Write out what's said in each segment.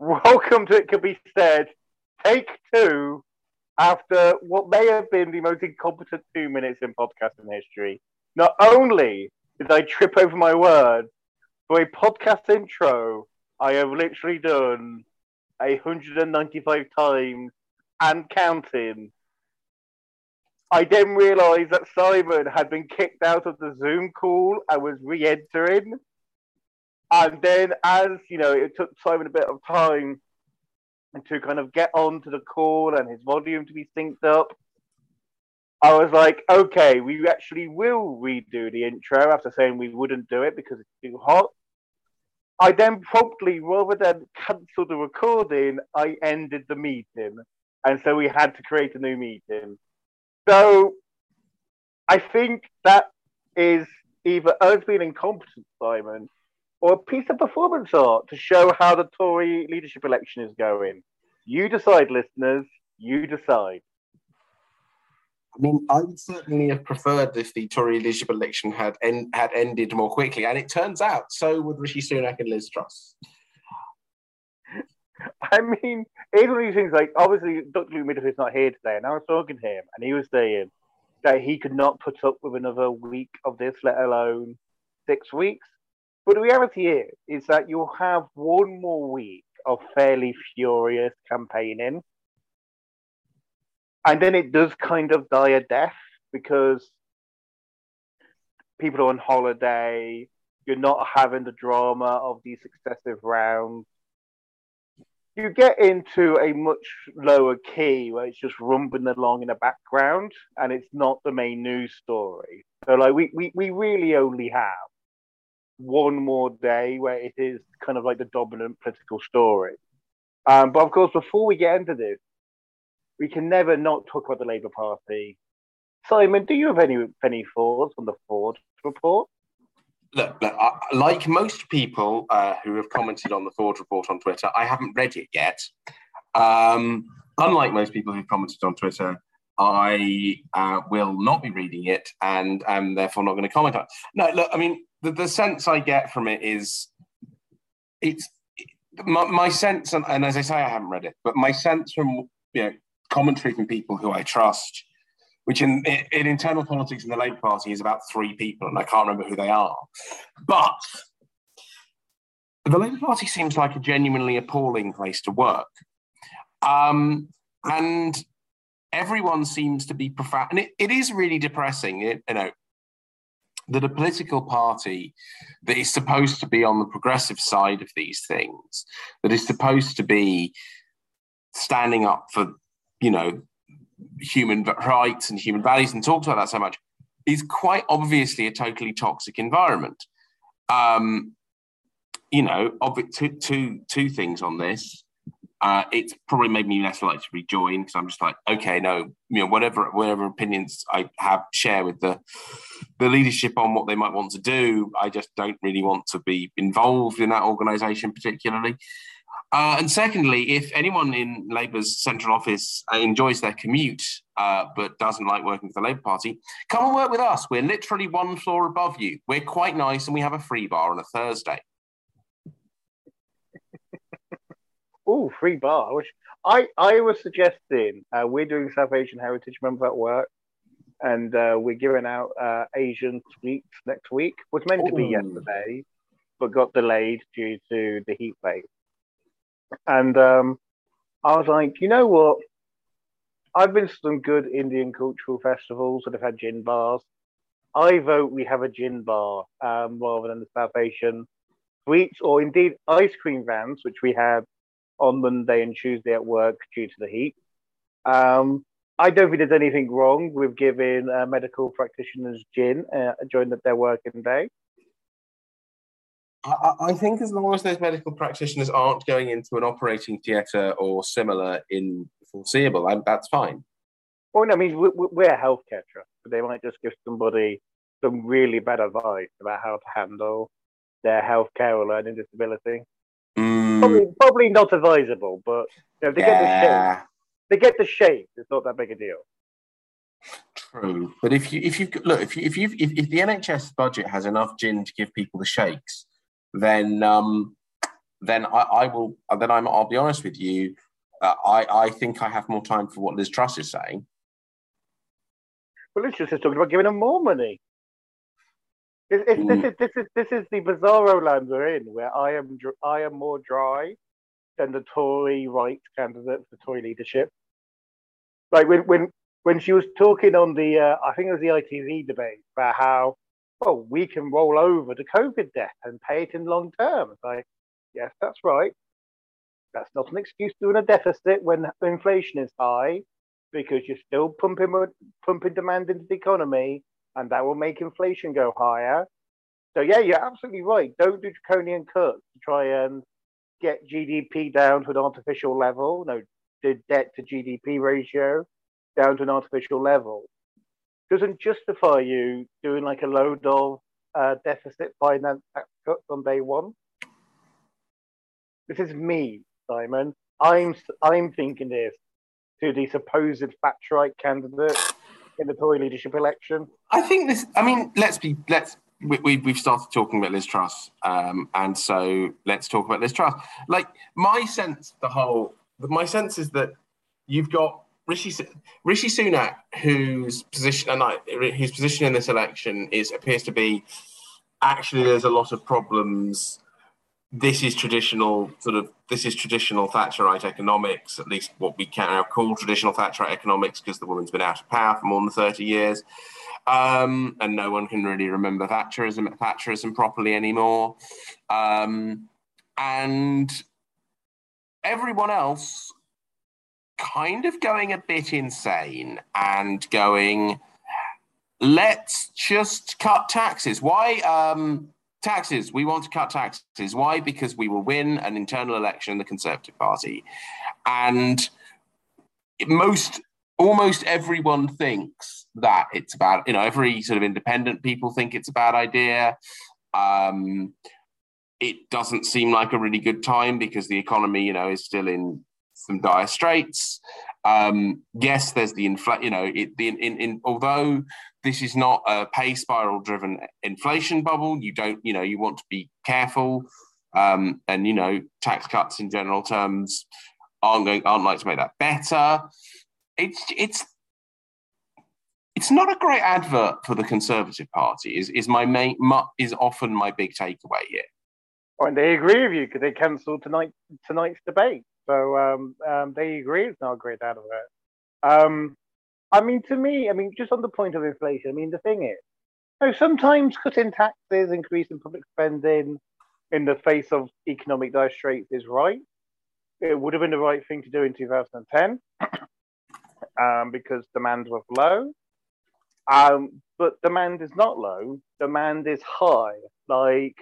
Welcome to It Could Be Said, take two, after what may have been the most incompetent two minutes in podcasting history. Not only did I trip over my words, for a podcast intro, I have literally done 195 times and counting. I then realised that Simon had been kicked out of the Zoom call and was re entering. And then, as you know, it took Simon a bit of time to kind of get onto the call and his volume to be synced up. I was like, okay, we actually will redo the intro after saying we wouldn't do it because it's too hot. I then promptly, rather than cancel the recording, I ended the meeting. And so we had to create a new meeting. So I think that is either us being incompetent, Simon, or a piece of performance art to show how the Tory leadership election is going. You decide, listeners. You decide. I mean, I would certainly have preferred if the Tory leadership election had en- had ended more quickly, and it turns out so would Rishi Sunak and Liz Truss. I mean, it's one of these things like obviously Dr. Luke Middleton is not here today, and I was talking to him, and he was saying that he could not put up with another week of this, let alone six weeks. But the reality is, is that you'll have one more week of fairly furious campaigning. And then it does kind of die a death because people are on holiday, you're not having the drama of these successive rounds. You get into a much lower key where it's just rumbling along in the background and it's not the main news story. So like we, we, we really only have one more day where it is kind of like the dominant political story. Um, but of course, before we get into this, we can never not talk about the Labour Party. Simon, do you have any any thoughts on the Forde report? Look, look I, like most people uh, who have commented on the Forde report on Twitter, I haven't read it yet. Um, unlike most people who've commented on Twitter, I uh, will not be reading it and am therefore not going to comment on it. No, look, I mean, the, the sense I get from it is it's my, my sense, and, and, as I say, I haven't read it, but my sense from you know commentary from people who I trust, which in, in, in internal politics in the Labour Party is about three people, and I can't remember who they are, but the Labour Party seems like a genuinely appalling place to work, um, and everyone seems to be profound, and it, it is really depressing. It, you know, that a political party that is supposed to be on the progressive side of these things, that is supposed to be standing up for, you know, human rights and human values and talks about that so much, is quite obviously a totally toxic environment. Um, you know, two, two, two things on this uh, it's probably made me less likely to rejoin because I'm just like, okay, no, you know, whatever whatever opinions I have share with the the leadership on what they might want to do, I just don't really want to be involved in that organisation particularly. Uh, and secondly, if anyone in Labour's central office uh, enjoys their commute uh, but doesn't like working for the Labour Party, come and work with us. We're literally one floor above you. We're quite nice and we have a free bar on a Thursday. Oh, free bar. Which I I was suggesting uh, we're doing South Asian Heritage Month at work, and uh, we're giving out uh, Asian sweets next week. Was meant Ooh. to be yesterday, but got delayed due to the heat wave. And um, I was like, you know what? I've been to some good Indian cultural festivals that have had gin bars. I vote we have a gin bar um, rather than the South Asian sweets or indeed ice cream vans, which we had on Monday and Tuesday at work due to the heat. Um, I don't think there's anything wrong with giving uh, medical practitioners gin uh, during their working day. I, I, think as long as those medical practitioners aren't going into an operating theatre or similar in foreseeable, I'm, that's fine. Well, no, I mean, we're a healthcare trust, but they might just give somebody some really bad advice about how to handle their healthcare or learning disability. Mm. Probably, probably not advisable, but you know, they yeah. get the shape. They get the shape. It's not that big a deal. True, but if you if you look if you if you if, if the NHS budget has enough gin to give people the shakes, then um, then I, I will. Then I'm. I'll be honest with you. Uh, I I think I have more time for what Liz Truss is saying. Well, Liz Truss is talking about giving them more money. It's, it's, mm. This is this is this is the bizarro land we're in, where I am I am more dry than the Tory right candidate for Tory leadership. Like when when when she was talking on the uh, I think it was the ITV debate about how well we can roll over the COVID debt and pay it in long term. It's like yes, that's right. That's not an excuse to doing a deficit when inflation is high, because you're still pumping pumping demand into the economy, and that will make inflation go higher. So yeah, you're absolutely right. Don't do draconian cuts to try and get GDP down to an artificial level. No, the debt to GDP ratio down to an artificial level. Doesn't justify you doing like a load of uh, deficit finance tax cuts on day one. This is me, Simon. I'm I'm thinking this to the supposed Thatcherite candidate in the Tory leadership election. I think this. I mean, let's be let's we, we, we've started talking about Liz Truss, um, and so let's talk about Liz Truss. Like my sense, the whole, my sense is that you've got Rishi Rishi Sunak, whose position and I, whose position in this election is appears to be actually there's a lot of problems. This is traditional sort of this is traditional Thatcherite economics, at least what we can now call traditional Thatcherite economics, because the woman's been out of power for more than thirty years. Um, and no one can really remember Thatcherism, Thatcherism properly anymore. Um, and everyone else kind of going a bit insane and going, let's just cut taxes. Why? Um, taxes. We want to cut taxes. Why? Because we will win an internal election in the Conservative Party. And most almost everyone thinks that it's about you know every sort of independent people think it's a bad idea um, it doesn't seem like a really good time because the economy you know is still in some dire straits um, yes there's the infl you know it, the in, in although this is not a pay spiral driven inflation bubble you don't you know you want to be careful um, and you know tax cuts in general terms aren't going aren't like to make that better it's it's it's not a great advert for the Conservative Party. Is is my main is often my big takeaway here. and they agree with you because they cancelled tonight tonight's debate. So um, um, they agree it's not a great advert. Um, I mean, to me, I mean, just on the point of inflation, I mean, the thing is, you know, sometimes cutting taxes, increasing public spending in the face of economic dire straits is right. It would have been the right thing to do in 2010 um, because demand was low. Um, but demand is not low. Demand is high. Like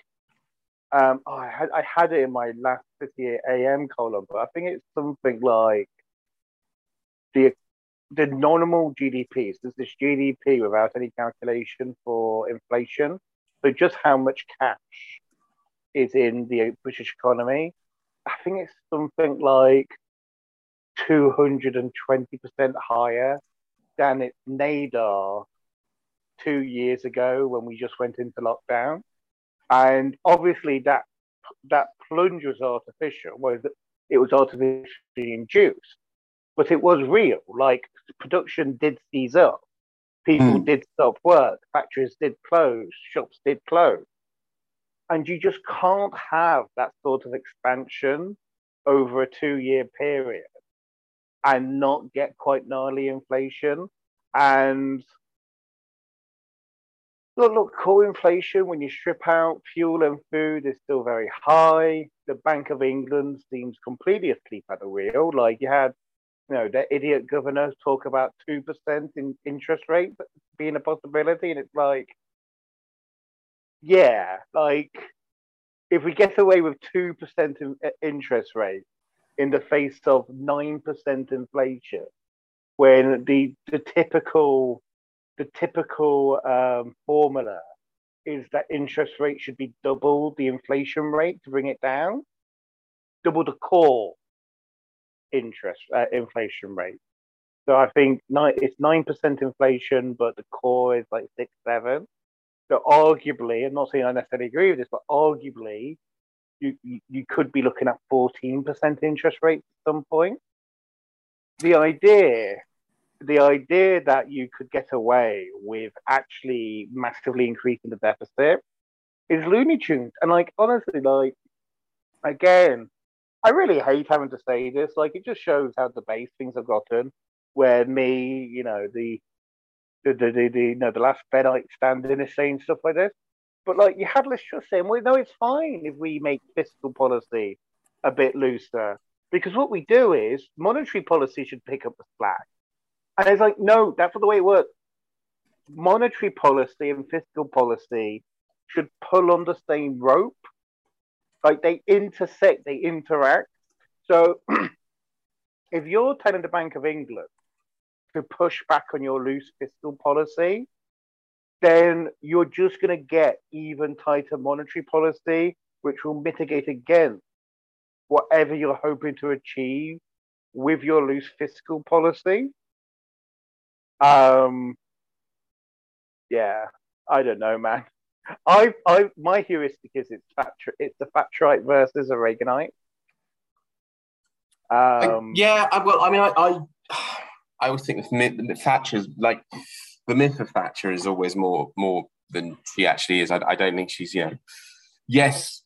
um, oh, I had I had it in my last 58 AM column, but I think it's something like the the normal GDP. So this GDP without any calculation for inflation. So just how much cash is in the British economy? I think it's something like 220% higher than its nadir two years ago when we just went into lockdown. And obviously that that plunge was artificial, was it was artificially induced, but it was real. Like production did seize up, people mm. did stop work, factories did close, shops did close, and you just can't have that sort of expansion over a two-year period and not get quite gnarly inflation. And look, look, core inflation when you strip out fuel and food is still very high. The Bank of England seems completely asleep at the wheel. Like you had, you know, the idiot governors talk about two percent in interest rate being a possibility, and it's like, yeah, like if we get away with two percent uh, interest rate, in the face of 9% inflation when the, the typical the typical um, formula is that interest rate should be double the inflation rate to bring it down, double the core interest uh, inflation rate. So I think nine, it's nine percent inflation, but the core is like six seven. So arguably, I'm not saying I necessarily agree with this, but arguably, you, you, could be looking at 14% interest rates at some point. The idea, the idea that you could get away with actually massively increasing the deficit is Looney Tunes. And like honestly, like again, I really hate having to say this. Like it just shows how the base things have gotten. Where me, you know, the the the, the, the you know the last Fedite standing is saying stuff like this. But like you had Liz Truss saying, well, no, it's fine if we make fiscal policy a bit looser. Because what we do is monetary policy should pick up the slack. And it's like, no, that's not the way it works. Monetary policy and fiscal policy should pull on the same rope. Like they intersect, they interact. So if you're telling the Bank of England to push back on your loose fiscal policy, then you're just going to get even tighter monetary policy, which will mitigate against whatever you're hoping to achieve with your loose fiscal policy. Um, yeah, I don't know, man. I, I, my heuristic is it's Thatcher, it's the Thatcherite versus a Reaganite. Um, yeah, I, well, I mean, I, I, I always think that Thatcher's like the myth of Thatcher is always more more than she actually is. I, I don't think she's you know, yes,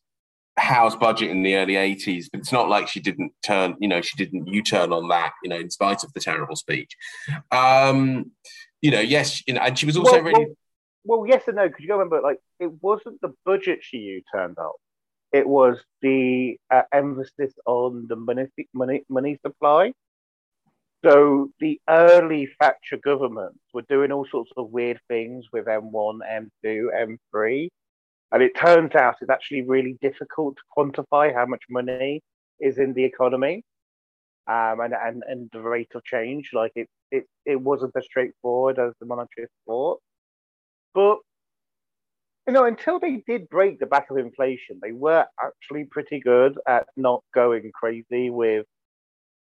Howe's budget in the early 80s, but it's not like she didn't turn, you know, she didn't U turn on that, you know, in spite of the terrible speech. Um, you know, yes, you know, and she was also well, really. Well, well, yes and no, because you got to remember, like, it wasn't the budget she U turned up, it was the uh, emphasis on the money, money, money supply. So the early Thatcher governments were doing all sorts of weird things with M1, M2, M3. And it turns out it's actually really difficult to quantify how much money is in the economy um, and, and, and the rate of change. Like it, it, it wasn't as straightforward as the monetarists thought. But, you know, until they did break the back of inflation, they were actually pretty good at not going crazy with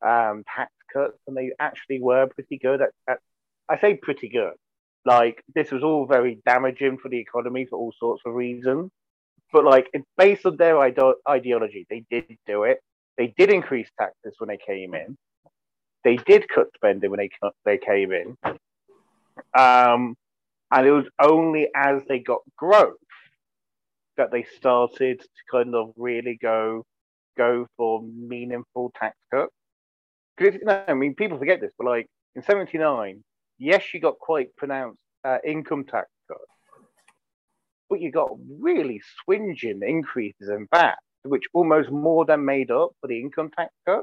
um, tax cuts, and they actually were pretty good at, at I say pretty good. Like this was all very damaging for the economy for all sorts of reasons. But like based on their ide- ideology, they did do it. They did increase taxes when they came in. They did cut spending when they they came in. Um, and it was only as they got growth that they started to kind of really go go for meaningful tax cuts. Because no, I mean, people forget this, but like in '79, yes, you got quite pronounced uh, income tax cuts, but you got really swinging increases in VAT, which almost more than made up for the income tax cut.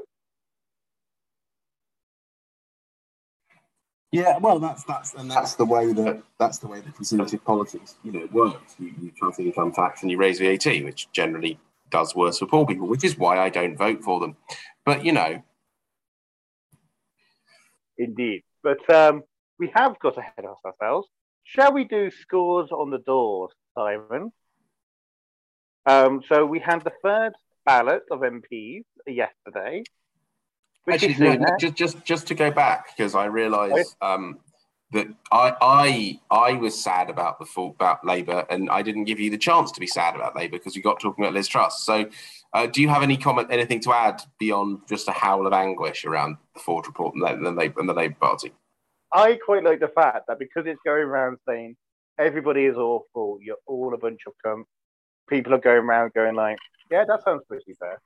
Yeah, well, that's that's and that's the way that that's the way that conservative politics, you know, works. You, you cut income tax and you raise VAT, which generally does worse for poor people, which is why I don't vote for them. But you know, indeed. But um, we have got ahead of ourselves. Shall we do scores on the doors, Simon? Um, so we had the third ballot of MPs yesterday. Actually, no, just just just to go back because I realise um, that I I I was sad about the fault about Labour, and I didn't give you the chance to be sad about Labour because we got talking about Liz Truss. So uh, do you have any comment, anything to add beyond just a howl of anguish around the Forde report and the, Labour, and the Labour Party? I quite like the fact that because it's going around saying everybody is awful, you're all a bunch of cunts. People are going around going like, yeah, that sounds pretty fair.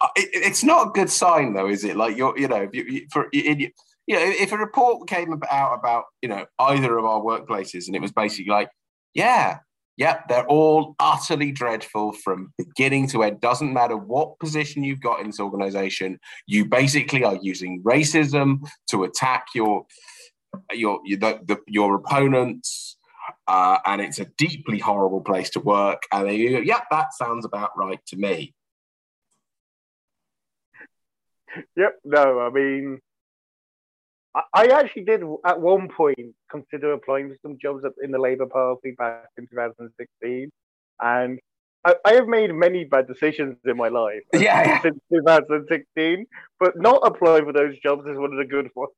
Uh, it, it's not a good sign, though, is it? Like you're, you know, you, for in, you know, if a report came out about you know either of our workplaces and it was basically like, yeah, yeah, they're all utterly dreadful from beginning to end. Doesn't matter what position you've got in this organization, you basically are using racism to attack your your your, the, your opponents. Uh, and it's a deeply horrible place to work. And they go, yeah, that sounds about right to me. Yep. No, I mean, I actually did at one point consider applying for some jobs in the Labour Party back in 2016, and I, I have made many bad decisions in my life yeah, since 2016, but not applying for those jobs is one of the good ones.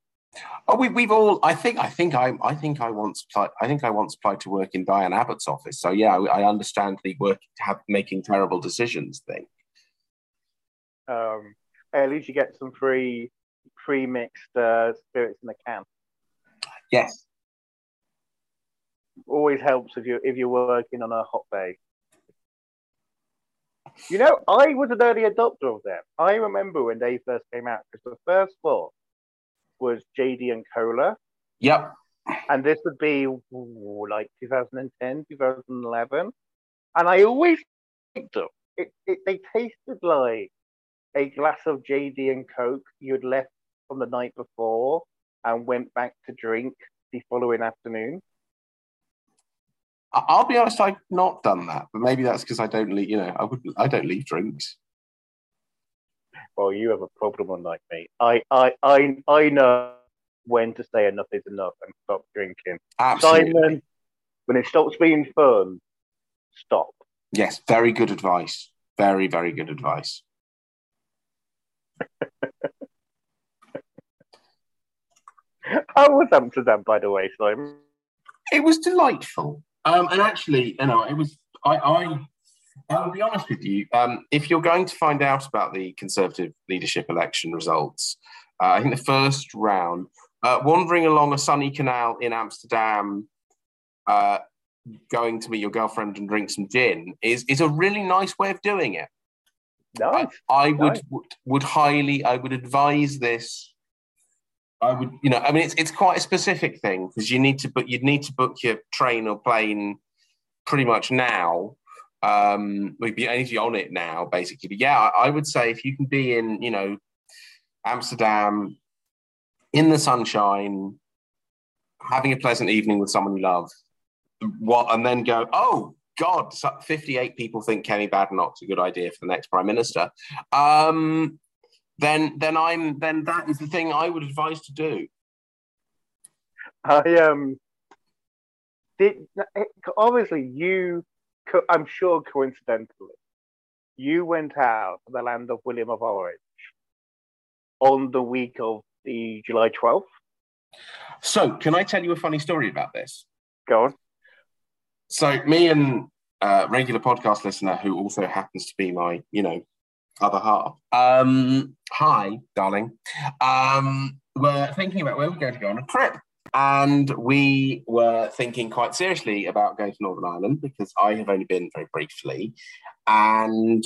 Oh, we, we've all. I think. I think. I. I think. I once. I think I once applied to work in Diane Abbott's office. So yeah, I, I understand the work to have making terrible decisions thing. Um, at least you get some free free mixed uh, spirits in the can. Yes. Always helps if you if you're working on a hot day. You know, I was an early adopter of them. I remember when they first came out because the first one was JD and Cola, Yep. and this would be ooh, like 2010, 2011, and I always liked them. It, it they tasted like a glass of JD and Coke you'd left from the night before and went back to drink the following afternoon. I'll be honest, I've not done that, but maybe that's because I don't leave. You know, I would. I don't leave drinks. Well, you have a problem unlike me. I I I I know when to say enough is enough and stop drinking. Absolutely. Simon, when it stops being fun, stop. Yes. Very good advice. Very, very good advice. How was Amsterdam, by the way, Simon? It was delightful. Um, and actually, you know, it was. I, I, I'll be honest with you. Um, if you're going to find out about the Conservative leadership election results, uh, I think the first round, uh, wandering along a sunny canal in Amsterdam, uh, going to meet your girlfriend and drink some gin is is a really nice way of doing it. Nice. I would, Nice. would would highly I would advise this. I would, you know, I mean, it's it's quite a specific thing because you need to book you'd need to book your train or plane pretty much now. Um, we'd be energy on it now, basically. But yeah, I, I would say if you can be in, you know, Amsterdam in the sunshine, having a pleasant evening with someone you love, what, and then go, oh God, 58 people think Kemi Badenoch's a good idea for the next prime minister. Um, then, then I'm then that is the thing I would advise to do. I um did obviously you. Co- I'm sure coincidentally, you went out to the land of William of Orange on the week of the July 12th. So, can I tell you a funny story about this? Go on. So, me and uh, regular podcast listener who also happens to be my, you know, other half. Um, hi, darling. Um, we're thinking about where we're going to go on a trip. And we were thinking quite seriously about going to Northern Ireland because I have only been very briefly. And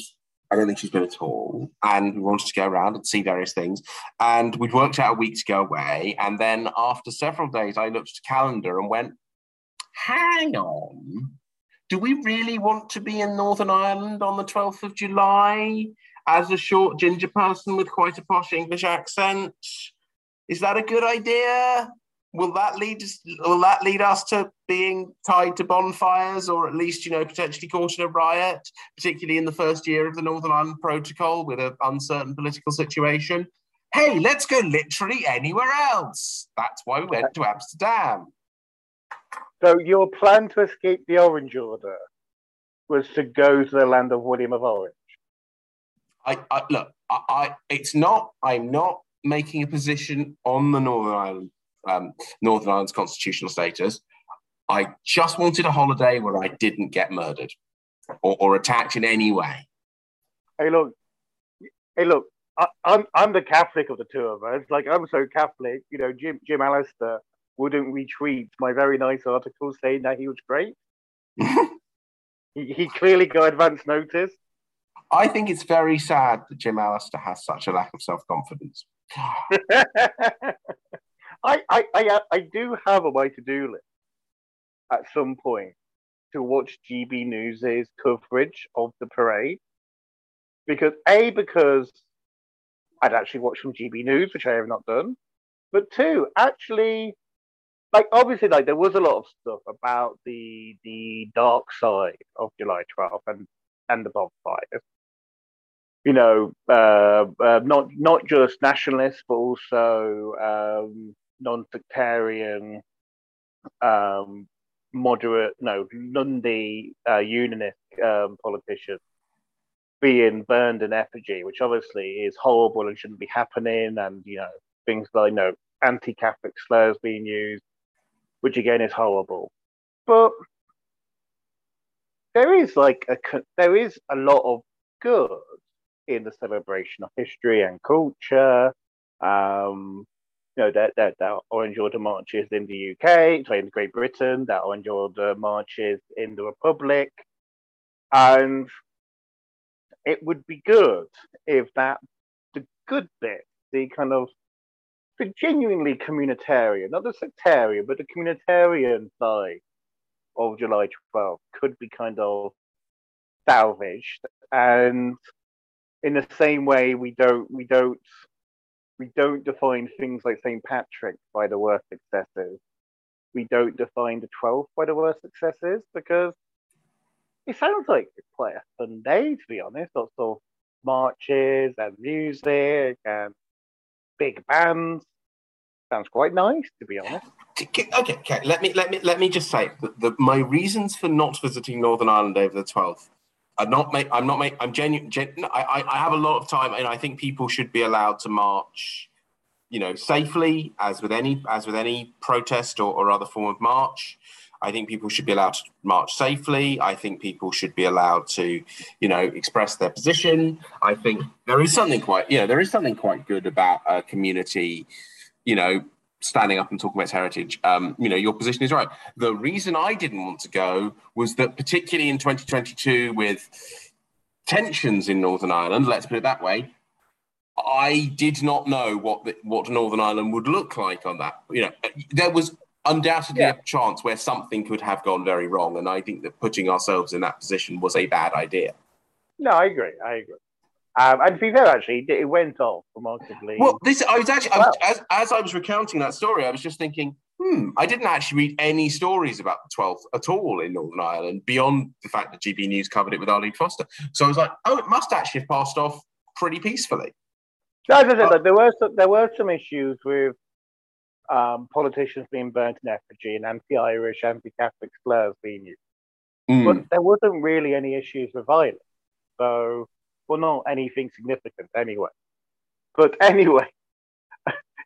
I don't think she's been at all. And we wanted to go around and see various things. And we'd worked out a week to go away. And then after several days, I looked at the calendar and went, hang on. Do we really want to be in Northern Ireland on the 12th of July as a short ginger person with quite a posh English accent? Is that a good idea? Will that lead us, will that lead us to being tied to bonfires or at least, you know, potentially caught in a riot, particularly in the first year of the Northern Ireland Protocol with an uncertain political situation? Hey, let's go literally anywhere else. That's why we went to Amsterdam. So your plan to escape the Orange Order was to go to the land of William of Orange. I, I look, I, I, it's not. I'm not making a position on the Northern Ireland, um, Northern Ireland's constitutional status. I just wanted a holiday where I didn't get murdered or, or attacked in any way. Hey, look. Hey, look. I, I'm I'm the Catholic of the two of us. Like I'm so Catholic. You know, Jim Jim Allister wouldn't retweet my very nice article saying that he was great. he, he clearly got advance notice. I think it's very sad that Jim Allister has such a lack of self confidence. I, I, I, I do have on my to do list at some point to watch GB News's coverage of the parade. Because, A, because I'd actually watched some GB News, which I have not done. But two, actually, like obviously, like there was a lot of stuff about the the dark side of July 12th and and the bonfires. You know, uh, uh, not not just nationalists, but also um, non-sectarian, um, moderate, no, Lundy uh, unionist um, politicians being burned in effigy, which obviously is horrible and shouldn't be happening, and you know things like you know anti-Catholic slurs being used, which again is horrible. But there is like a there is a lot of good in the celebration of history and culture. Um, you know, that, that, that Orange Order marches in the UK, sorry, in Great Britain, that Orange Order marches in the Republic. And it would be good if that, the good bit, the kind of the genuinely communitarian, not the sectarian, but the communitarian side of July 12th could be kind of salvaged. And in the same way, we don't, we don't we don't define things like St. Patrick by the worst successes. We don't define the 12th by the worst successes because it sounds like it's quite a fun day, to be honest. Lots of marches and music and big bands. Sounds quite nice, to be honest. Okay, okay. Let me let me let me just say that the, my reasons for not visiting Northern Ireland over the 12th I'm not make. I'm not make. I'm genuine. Gen, I, I have a lot of time, and I think people should be allowed to march, you know, safely, as with any as with any protest or, or other form of march. I think people should be allowed to march safely. I think people should be allowed to, you know, express their position. I think there is something quite, you know, there is something quite good about a community, you know, standing up and talking about its heritage, um, you know, your position is right. The reason I didn't want to go was that, particularly in 2022, with tensions in Northern Ireland, let's put it that way, I did not know what the, what Northern Ireland would look like on that. You know, there was undoubtedly yeah. a chance where something could have gone very wrong, and I think that putting ourselves in that position was a bad idea. No, I agree. I agree. Um, and to be fair, actually, it went off remarkably. Well, this I was actually well. I was, as as I was recounting that story, I was just thinking, hmm, I didn't actually read any stories about the 12th at all in Northern Ireland beyond the fact that GB News covered it with Arlene Foster. So I was like, oh, it must actually have passed off pretty peacefully. No, uh, there were some, there were some issues with um, politicians being burnt in effigy and anti-Irish, anti-Catholic slurs being used, mm. but there wasn't really any issues with violence. So well, not anything significant anyway. But anyway,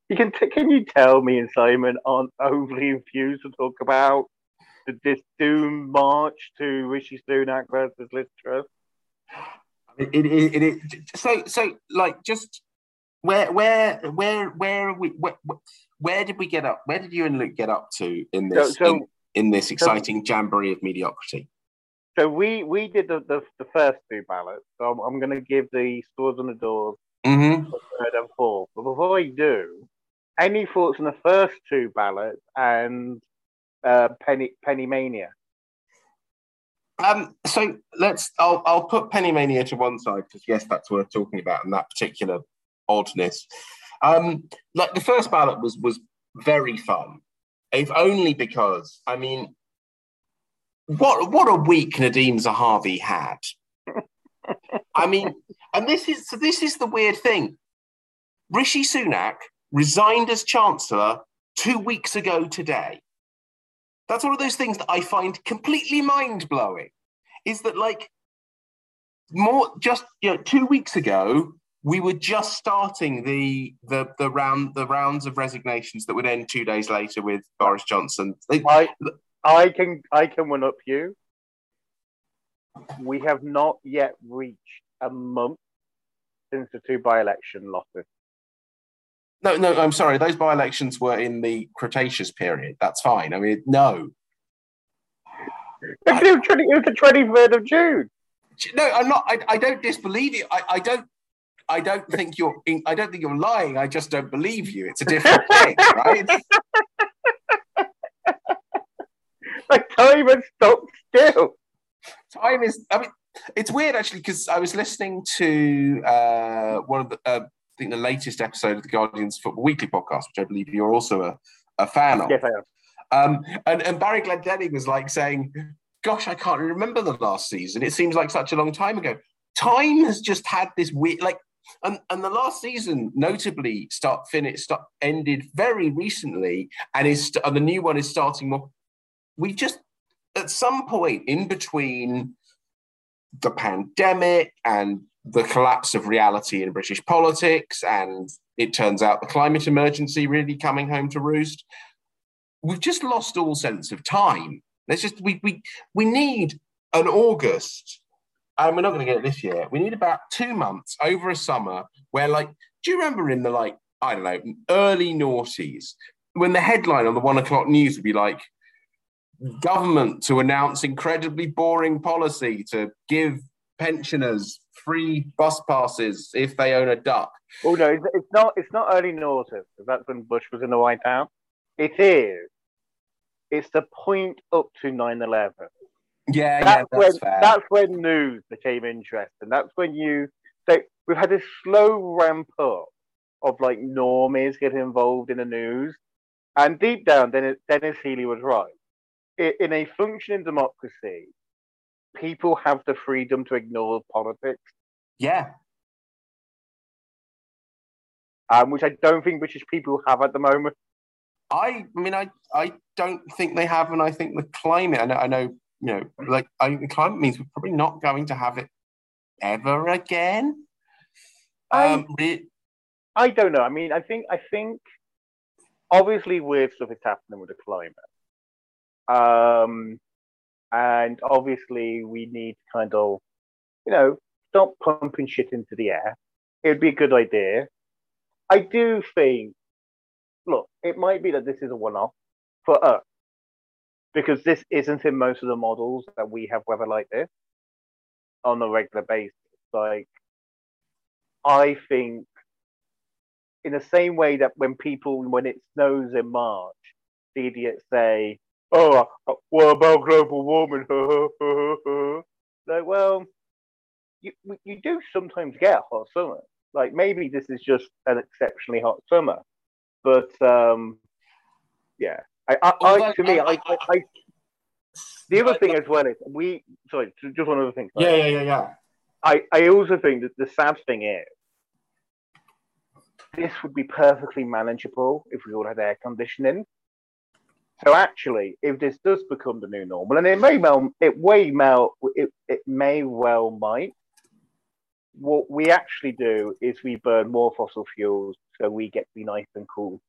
you can t- can you tell me and Simon aren't overly infused to talk about the this doom march to Rishi Sunak versus Liz Truss? It, it, it, it, so so like just where where where where are we where, where did we get up? Where did you and Luke get up to in this so, so, in, in, this exciting so, jamboree of mediocrity? So we we did the, the, the first two ballots. So I'm, I'm going to give the scores on the doors mm-hmm. third and fourth. But before I do, any thoughts on the first two ballots and uh, Penny Penny Mania? Um, so let's. I'll I'll put Penny Mania to one side because yes, that's worth talking about and that particular oddness. Um, like the first ballot was was very fun, if only because I mean what what a week Nadhim Zahawi had. I mean, and this is so this is the weird thing. Rishi Sunak resigned as Chancellor two weeks ago today. That's one of those things that I find completely mind blowing. Is that like more just you know, two weeks ago we were just starting the the the round the rounds of resignations that would end two days later with Boris Johnson. I, I can I can one up you. We have not yet reached a month since the two by-election losses. No, no, I'm sorry. Those by-elections were in the Cretaceous period. That's fine. I mean, no. It was the twenty third of June. No, I'm not. I, I don't disbelieve you. I, I don't. I don't think you're. I don't think you're lying. I just don't believe you. It's a different thing, right? like time even stopped still. Time is. I mean, it's weird actually because I was listening to uh, one of the. Uh, I think the latest episode of the Guardian's Football Weekly podcast, which I believe you're also a, a fan of. Yes, I am. Um, and, and Barry Glendenning was like saying, Gosh, I can't remember the last season. It seems like such a long time ago. Time has just had this weird, like, and, and the last season notably start finish start ended very recently and is and the new one is starting more we just at some point in between the pandemic and the collapse of reality in British politics, and it turns out the climate emergency really coming home to roost. We've just lost all sense of time. There's just we we we need an August and we're not going to get it this year. We need about two months over a summer where, like, do you remember in the like I don't know early noughties when the headline on the one o'clock news would be like government to announce incredibly boring policy to give pensioners free bus passes if they own a duck. Oh no, it's, not. It's not early noughties. That's when Bush was in the White House. It is. It's the point up to 9-11. Yeah, that's yeah, that's when fair. that's when news became interesting. That's when you they, we've had this slow ramp up of like normies getting involved in the news, and deep down, Denis, Denis Healey was right. I, in a functioning democracy, people have the freedom to ignore politics, yeah, um, which I don't think British people have at the moment. I, I mean, I, I don't think they have, and I think the climate. I know, I know, you know, like I, the climate means we're probably not going to have it ever again. I- Um, re- I don't know. I mean, I think I think obviously weird stuff is happening with the climate. Um, and obviously we need kind of, you know, stop pumping shit into the air. It'd be a good idea. I do think, look, it might be that this is a one-off for us because this isn't in most of the models that we have weather like this on a regular basis. Like, I think in the same way that when people, when it snows in March, the idiots say, "Oh, what about global warming?" like, well, you you do sometimes get a hot summer. Like maybe this is just an exceptionally hot summer, but um, yeah, I, I, I to me, I- I, I, I the other thing as well is we. Sorry, just one other thing. sorry. yeah, yeah, yeah, yeah. I, I also think that the sad thing is this would be perfectly manageable if we all had air conditioning. So actually, if this does become the new normal, and it may well, it may well, it, it may well might. What we actually do is we burn more fossil fuels, so we get to be nice and cool.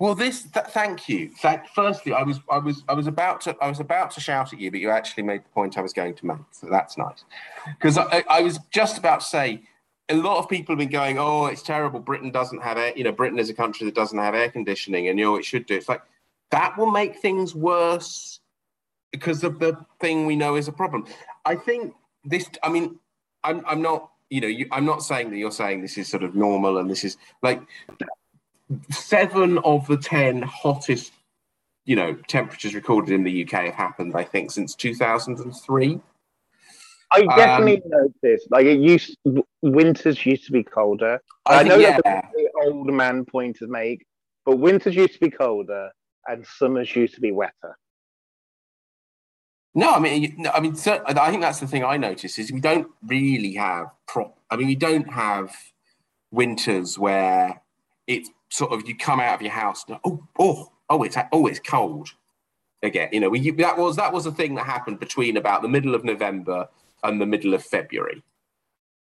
Well, this. Th- thank you. Thank, firstly, I was, I was, I was about to, I was about to shout at you, but you actually made the point I was going to make. So that's nice. Because I, I was just about to say, a lot of people have been going, "Oh, it's terrible. Britain doesn't have air. You know, Britain is a country that doesn't have air conditioning, and you know it should do." It's like that will make things worse because of the thing we know is a problem. I think this. I mean, I'm, I'm not. You know, you, I'm not saying that you're saying this is sort of normal and this is like seven of the ten hottest, you know, temperatures recorded in the UK have happened, I think, since 2003. I Um, definitely noticed. Like it used, winters used to be colder. I, I, know yeah, that's the old man point to make, but winters used to be colder and summers used to be wetter. no, I mean, I mean, I think that's the thing I notice is we don't really have prop. I mean, we don't have winters where it's sort of you come out of your house, and, oh, oh, oh, it's oh, it's cold again. You know, we, that was that was a thing that happened between about the middle of November and the middle of February.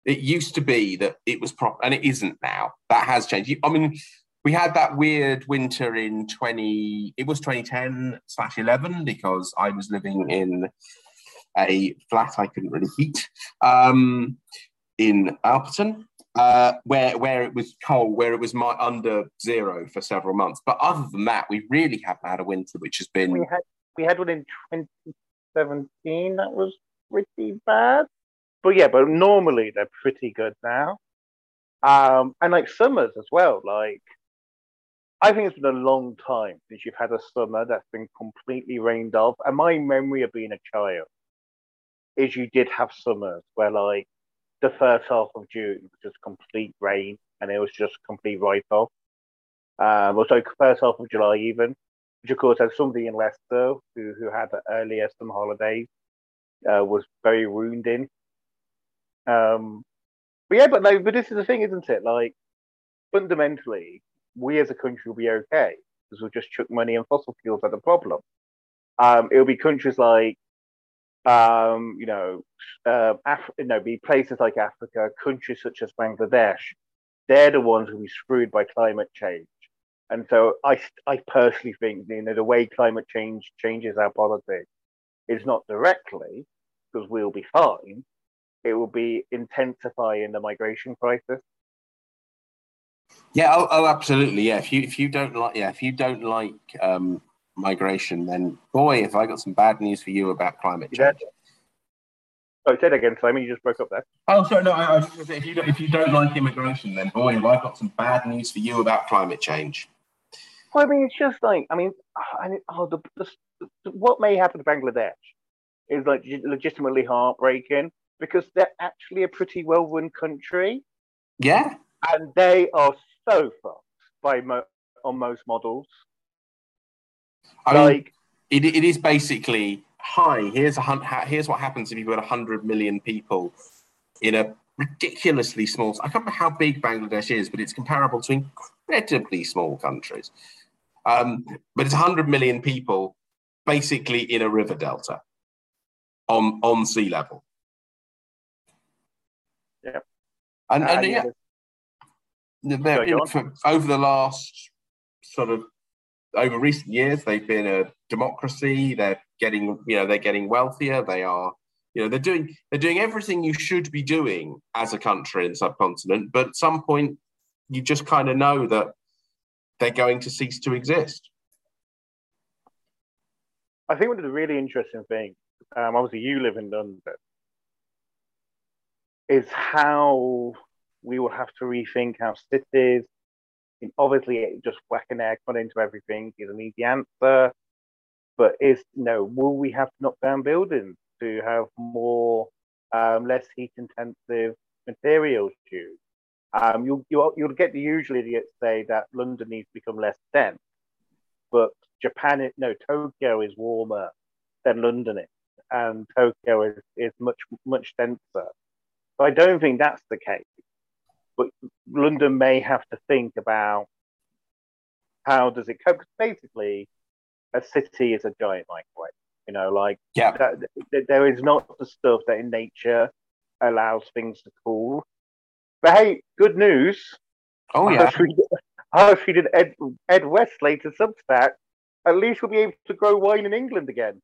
It used to be that it was prop, and it isn't now. That has changed. I mean, we had that weird winter in 20 it was 2010 slash 11 because i was living in a flat i couldn't really heat um, in alperton uh, where where it was cold where it was my, under zero for several months but other than that we really haven't had a winter which has been We had we had one in 2017 that was pretty bad, but yeah, but normally they're pretty good now. Um, and like summers as well. Like I think it's been a long time since you've had a summer that's been completely rained off. And my memory of being a child is you did have summers where like the first half of June was just complete rain and it was just complete write off. Um, also first half of July even, which of course as somebody in Leicester who who had the earlier summer holidays uh, was very wounding. Um, but yeah, but but this is the thing, isn't it? Like fundamentally, we as a country will be okay because we'll just chuck money and fossil fuels at the problem. Um, it'll be countries like, um, you know, uh, Af- you know, be places like Africa, countries such as Bangladesh. They're the ones who'll be screwed by climate change. And so I, I personally think, you know, the way climate change changes our politics is not directly because we'll be fine, it will be intensifying the migration crisis. Yeah, oh, oh, absolutely. Yeah, if you if you don't like yeah, if you don't like um, migration, then boy, if I got some bad news for you about climate change. Yeah. Oh, say that again, Simon. You just broke up there. Oh, sorry. No, I, I was just say if you don't, if you don't like immigration, then boy, have I got some bad news for you about climate change. Well, I mean, it's just like I mean, I mean oh, the, the, the, what may happen to Bangladesh is like legitimately heartbreaking because they're actually a pretty well-run country. Yeah, and they are so fucked by mo- on most models. I like, mean, it, it is basically hi. Here's a here's what happens if you've got hundred million people in a ridiculously small. I can't remember how big Bangladesh is, but it's comparable to incredibly small countries. Um, but it's 100 million people basically in a river delta on on sea level. Yeah. And, and yeah, Sorry, for, over the last sort of over recent years, they've been a democracy. They're getting, you know, they're getting wealthier. They are, you know, they're doing they're doing everything you should be doing as a country in subcontinent. But at some point, you just kind of know that they're going to cease to exist. I think one of the really interesting things, um, obviously you live in London, is how we will have to rethink our cities. And obviously, just whack whacking aircon into everything is an easy answer. But is no, will we have to knock down buildings to have more um, less heat intensive materials used? Um, you'll, you'll, you'll get the usual idiots say that London needs to become less dense, but Japan, is, no, Tokyo is warmer than London is, and Tokyo is, is much, much denser. So I don't think that's the case but London may have to think about how does it cope. Basically, a city is a giant microwave. You know, like yeah, that, there is not the stuff that in nature allows things to cool. But hey, good news. Oh yeah. I was reading Ed Ed Westlake's Substack. At least we'll be able to grow wine in England again.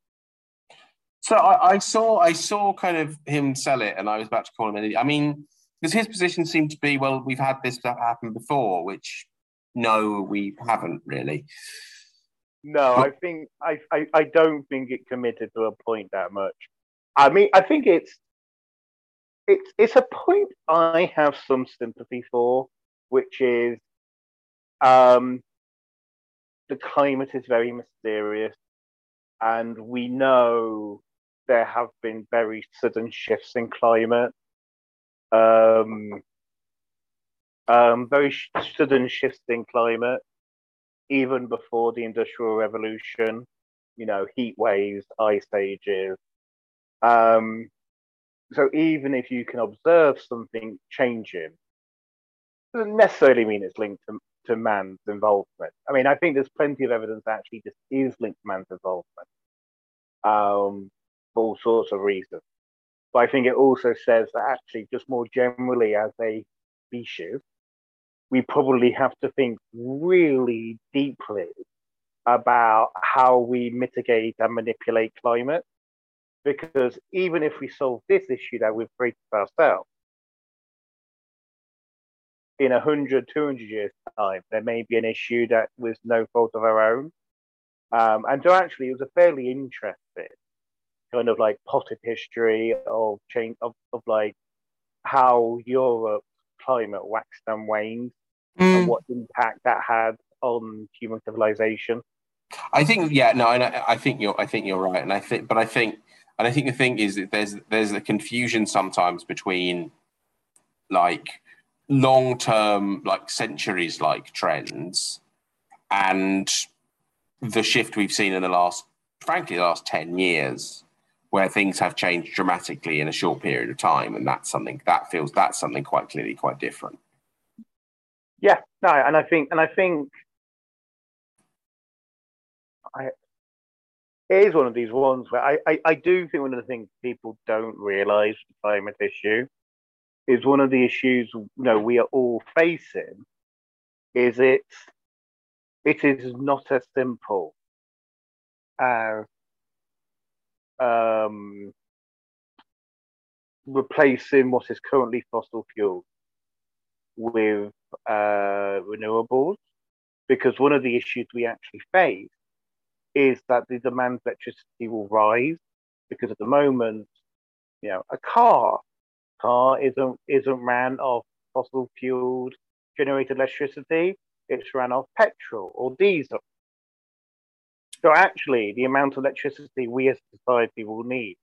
So I, I, saw I saw kind of him sell it, and I was about to call him. I mean, because his position seemed to be, well, we've had this stuff happen before, which no, we haven't really. No, I think I, I, I don't think it committed to a point that much. I mean, I think it's it's it's a point I have some sympathy for, which is um, the climate is very mysterious, and we know there have been very sudden shifts in climate um, um, very sudden shifts in climate, even before the Industrial Revolution, you know, heat waves, ice ages. Um, so even if you can observe something changing, doesn't necessarily mean it's linked to, to man's involvement. I mean, I think there's plenty of evidence actually this is linked to man's involvement um, for all sorts of reasons. But I think it also says that actually, just more generally as a species, we probably have to think really deeply about how we mitigate and manipulate climate. Because even if we solve this issue that we've created ourselves, in 100, 200 years' time, there may be an issue that was no fault of our own. Um, and so actually, it was a fairly interesting kind of like potted history of change of, of like how Europe climate waxed and waned mm. and what impact that had on human civilization. I think yeah no I, I think you're I think you're right and I think but I think and I think the thing is that there's there's a confusion sometimes between like long term like centuries like trends and the shift we've seen in the last frankly the last 10 years where things have changed dramatically in a short period of time, and that's something that feels that's something quite clearly quite different. Yeah, no, and I think and I think I it is one of these ones where I, I, I do think one of the things people don't realise the climate issue is one of the issues you know we are all facing is it it is not as simple as um, replacing what is currently fossil fuel with uh, renewables, because one of the issues we actually face is that the demand for electricity will rise, because at the moment, you know, a car car isn't isn't ran off fossil fueled generated electricity; it's ran off petrol or diesel. So actually, the amount of electricity we as a society will need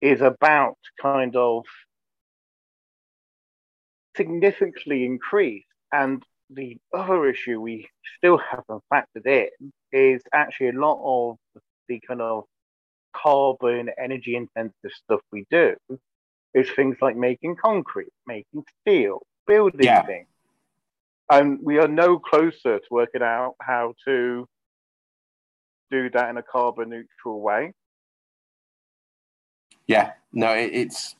is about kind of significantly increased. And the other issue we still haven't factored in is actually a lot of the kind of carbon energy intensive stuff we do is things like making concrete, making steel, building yeah. things. And we are no closer to working out how to do that in a carbon neutral way. Yeah, no, it, it's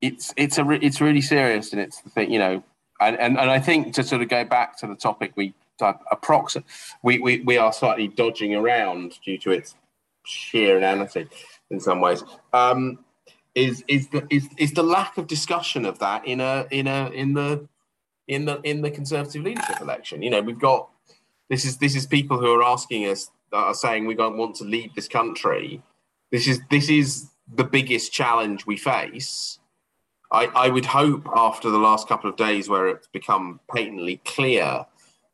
it's it's a it's really serious, and it's the thing, you know, and, and and I think to sort of go back to the topic we approximate, we, we we are slightly dodging around due to its sheer inanity in some ways. Um, is is the is, is the lack of discussion of that in a in a in the in the in the conservative leadership election? You know, we've got this is this is people who are asking us that are saying we don't want to lead this country. This is this is the biggest challenge we face. I, I would hope after the last couple of days where it's become patently clear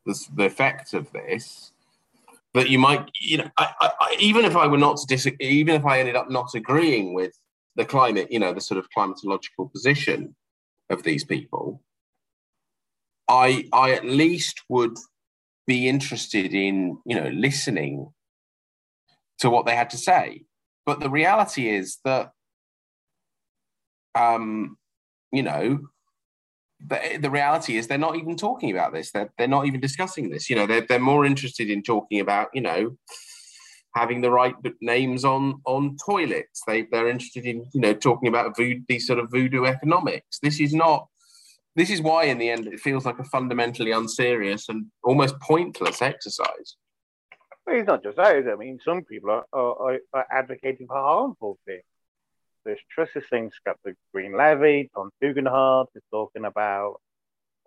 the, the effect of this that you might you know I, I, even if I were not to disagree even if I ended up not agreeing with the climate you know the sort of climatological position of these people I I at least would be interested in you know listening to what they had to say. But the reality is that um you know the, the reality is they're not even talking about this. They're, they're not even discussing this. You know they're, they're more interested in talking about you know having the right names on on toilets. They, they're interested in you know talking about voodoo, these sort of voodoo economics. This is not this is why, in the end, it feels like a fundamentally unserious and almost pointless exercise. Well, it's not just that. I mean, some people are, are, are advocating for harmful things. There's Truss's things got the Green Levy. Tom Tugendhat is talking about.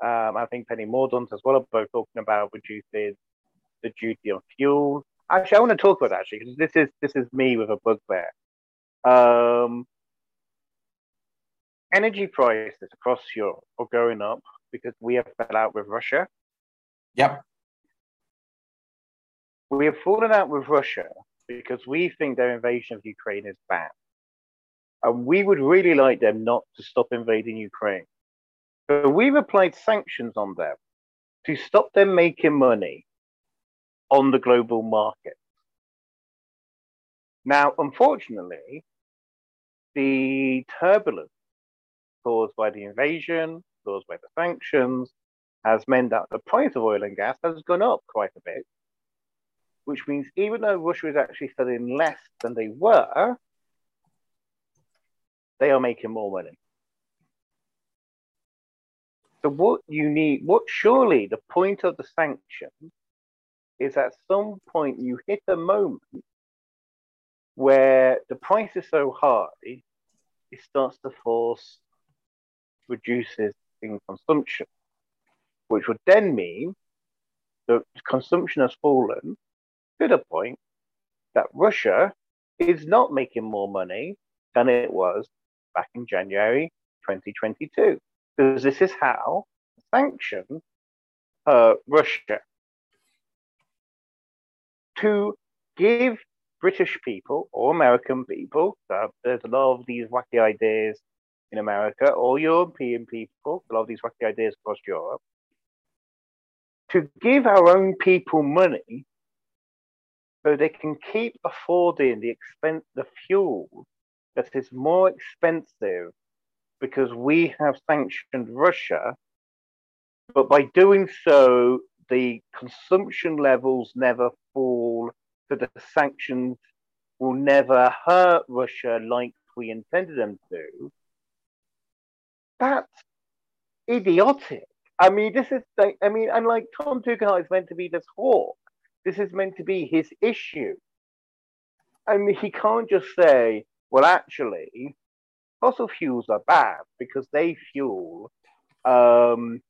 Um, I think Penny Mordaunt as well are both talking about reducing the duty on fuel. Actually, I want to talk about that actually because this is this is me with a bugbear. Um, energy prices across Europe are going up because we have fell out with Russia. Yep. We have fallen out with Russia because we think their invasion of Ukraine is bad. And we would really like them not to stop invading Ukraine. So we've applied sanctions on them to stop them making money on the global market. Now, unfortunately, the turbulence caused by the invasion, caused by the sanctions, has meant that the price of oil and gas has gone up quite a bit, which means even though Russia is actually selling less than they were, they are making more money. So what you need, what surely the point of the sanctions is at some point you hit a moment where the price is so high, it starts to force reduces in consumption, which would then mean that consumption has fallen to the point that Russia is not making more money than it was back in January 2022. Because this is how sanctions uh, Russia to give British people or American people, uh, there's a lot of these wacky ideas in America or European people, a lot of these wacky ideas across Europe, to give our own people money so they can keep affording the expense, the fuel that is more expensive because we have sanctioned Russia. But by doing so, the consumption levels never fall, so the sanctions will never hurt Russia like we intended them to that's idiotic. I mean, this is like, I mean, and like Tom Tugendhat is meant to be this hawk. This is meant to be his issue. I mean, he can't just say, well, actually, fossil fuels are bad because they fuel, um,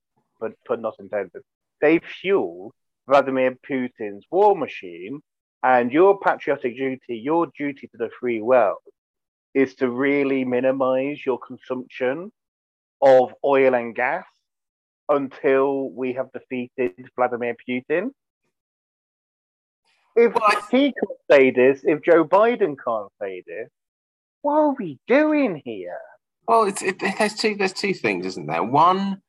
but but not intended. They fuel Vladimir Putin's war machine, and your patriotic duty, your duty to the free world, is to really minimize your consumption of oil and gas until we have defeated Vladimir Putin. If he can't say this, if Joe Biden can't say this, what are we doing here? Well, it's it, there's two there's two things, isn't there? One,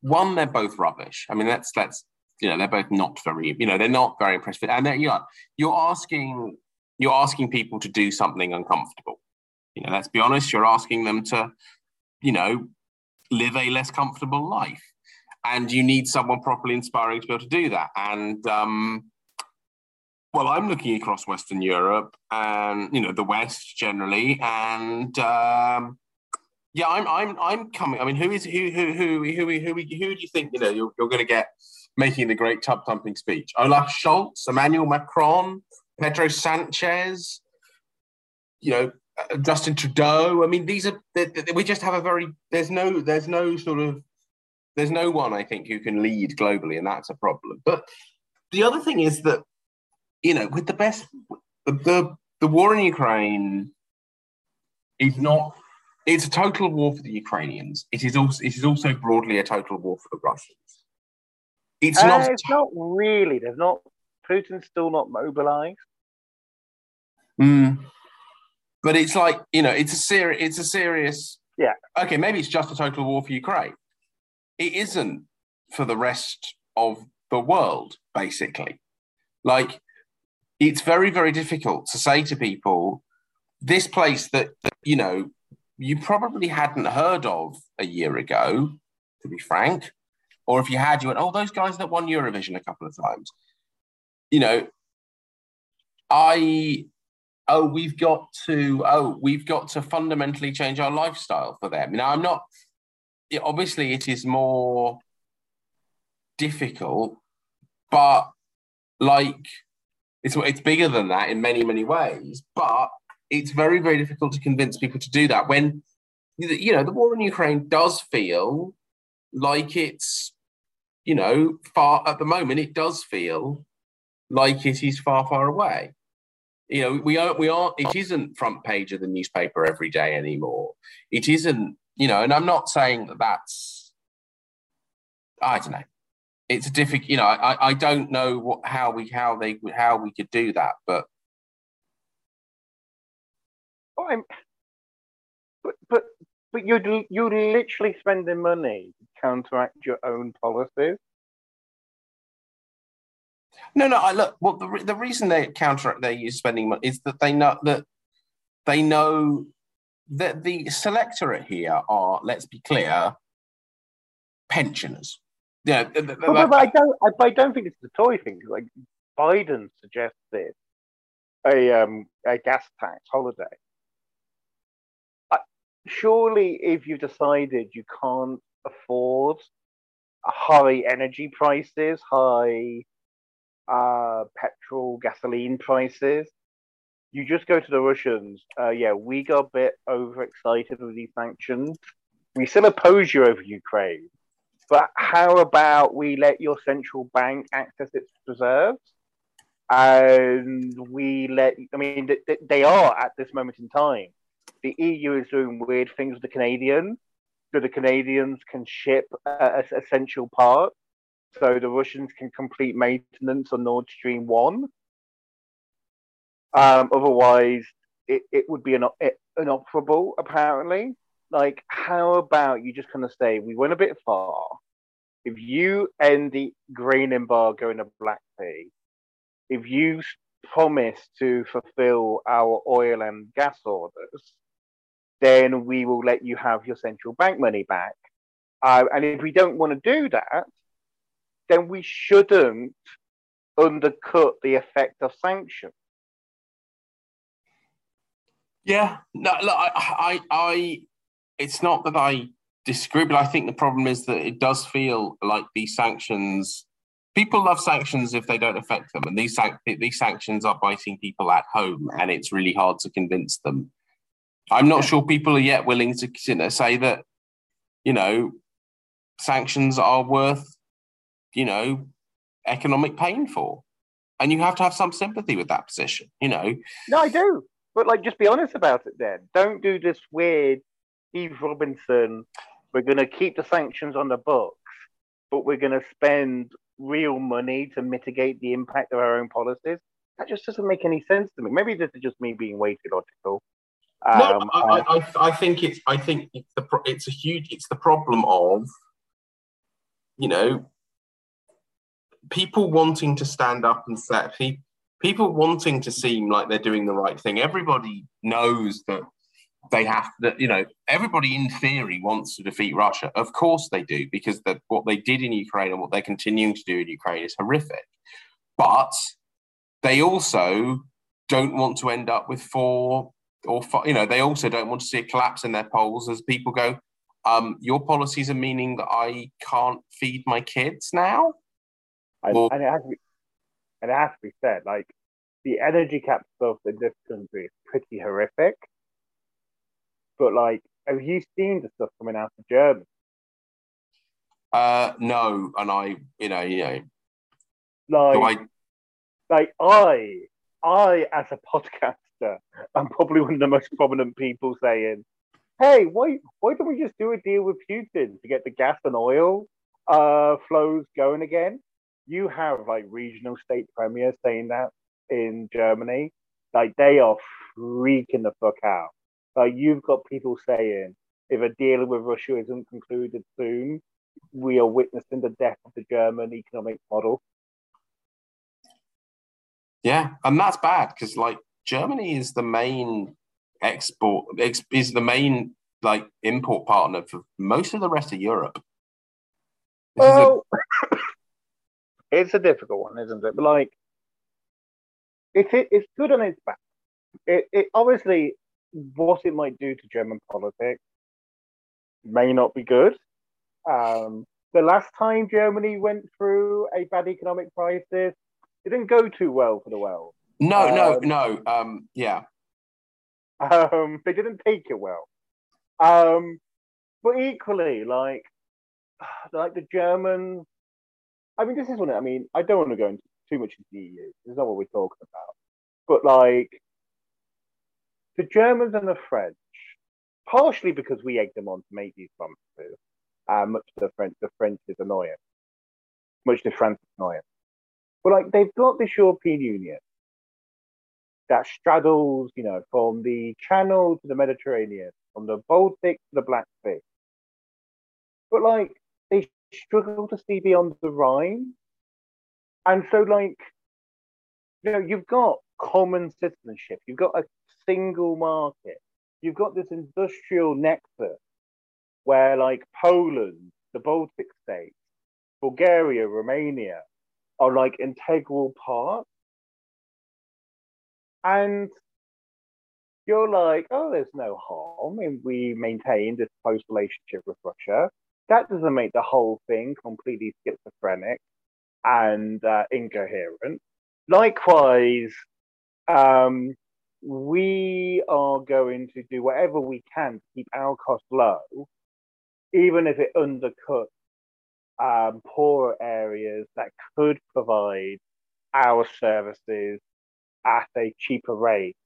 one they're both rubbish. I mean, that's that's you know they're both not very you know they're not very impressive, and then you're you're asking you're asking people to do something uncomfortable. You know, let's be honest, you're asking them to you know live a less comfortable life, and you need someone properly inspiring to be able to do that. And um, well, I'm looking across Western Europe and you know the West generally, and um, yeah, I'm I'm I'm coming. I mean, who is who who who who who who, who do you think you know you're, you're going to get making the great tub thumping speech? Olaf Scholz, Emmanuel Macron, Pedro Sanchez, you know Justin Trudeau. I mean, these are they, they- we just have a very there's no there's no sort of there's no one I think who can lead globally, and that's a problem. But the other thing is that you know with the best the the, war in Ukraine is not it's a total war for the Ukrainians. It is also it is also broadly a total war for the Russians. It's Uh, not it's not really. There's not. Putin's still not mobilized. Mm. But it's like you know, it's a serious. It's a serious. Yeah. Okay, maybe it's just a total war for Ukraine. It isn't for the rest of the world, basically. Like, it's very, very difficult to say to people, this place that, that you know you probably hadn't heard of a year ago, to be frank, or if you had, you went, oh, those guys that won Eurovision a couple of times. You know, I oh we've got to oh we've got to fundamentally change our lifestyle for them. Now i'm not obviously it is more difficult but like it's it's bigger than that in many many ways but it's very very difficult to convince people to do that when you know the war in ukraine does feel like it's you know far at the moment it does feel like it is far far away you know we are we are it isn't front page of the newspaper every day anymore it isn't you know and i'm not saying that that's i don't know it's a difficult you know i i don't know what how we how they how we could do that but I'm, but but but you're you're literally spending money to counteract your own policies. No no i look well the, re- the reason they counter they use spending money is that they know that they know that the selectorate here are let's be clear pensioners yeah But, but, but I don't. I, but I don't think it's a toy thing. Like Biden suggested a um a gas tax holiday. I, surely, if you've decided you can't afford high energy prices, high uh, petrol, gasoline prices, you just go to the Russians. Uh, yeah, we got a bit overexcited with these sanctions. We still oppose you over Ukraine, but how about we let your central bank access its reserves? And we let, I mean, th- th- they are at this moment in time. The EU is doing weird things with the Canadians, so the Canadians can ship uh, essential parts, so the Russians can complete maintenance on Nord Stream 1. Um, otherwise, it, it would be ino- inoperable, apparently. Like, how about you just kind of say, we went a bit far. If you end the grain embargo in the Black Sea, if you promise to fulfill our oil and gas orders, then we will let you have your central bank money back. Uh, and if we don't want to do that, then we shouldn't undercut the effect of sanctions. Yeah, no, look, I, I, I, it's not that I disagree, but I think the problem is that it does feel like these sanctions. People love sanctions if they don't affect them, and these these sanctions are biting people at home, and it's really hard to convince them I'm not sure people are yet willing to you know, say that, you know, sanctions are worth, you know, economic pain for. And you have to have some sympathy with that position, you know. No, I do. But like, just be honest about it then. Don't do this weird Heath Robinson. We're going to keep the sanctions on the books, but we're going to spend real money to mitigate the impact of our own policies. That just doesn't make any sense to me. Maybe this is just me being way too logical. Um, no, I, I, I, think it's. I think it's the. It's a huge. It's the problem of, you know, people wanting to stand up and say people wanting to seem like they're doing the right thing. Everybody knows that they have that you know everybody in theory wants to defeat Russia. Of course they do because that what they did in Ukraine and what they're continuing to do in Ukraine is horrific. But they also don't want to end up with four or five, you know they also don't want to see a collapse in their polls as people go. Um, your policies are meaning that I can't feed my kids now. And, well, and, it has to be, and it has to be said, like the energy cap stuff in this country is pretty horrific. But like, have you seen the stuff coming out of Germany? Uh, no, and I, you know, you know, like, I... like I, I as a podcaster, I'm probably one of the most prominent people saying, "Hey, why, why don't we just do a deal with Putin to get the gas and oil uh, flows going again?" You have like regional state premiers saying that in Germany, like they are freaking the fuck out. Like you've got people saying if a deal with Russia isn't concluded soon, we are witnessing the death of the German economic model. Yeah, and that's bad because like Germany is the main export is the main like import partner for most of the rest of Europe. This well. It's a difficult one, isn't it? But like, it's it, it's good on its back. It, it obviously what it might do to German politics may not be good. Um, the last time Germany went through a bad economic crisis, it didn't go too well for the world. No, um, no, no. Um, yeah. Um, they didn't take it well. Um, but equally, like, like the Germans I mean, this is what I mean. I don't want to go into too much into the EU. This is not what we're talking about. But like the Germans and the French, partially because we egged them on to make these promises, uh, much to the French, the French is annoying, much to France is annoying. But like they've got this European Union that straddles, you know, from the Channel to the Mediterranean, from the Baltic to the Black Sea. But like they struggle to see beyond the Rhine. And so, like, you know, you've got common citizenship, you've got a single market, you've got this industrial nexus where, like, Poland, the Baltic states, Bulgaria, Romania are like integral parts. And you're like, oh, there's no harm in we maintain this close relationship with Russia that doesn't make the whole thing completely schizophrenic and uh, incoherent. Likewise, um, we are going to do whatever we can to keep our costs low, even if it undercuts um, poorer areas that could provide our services at a cheaper rate.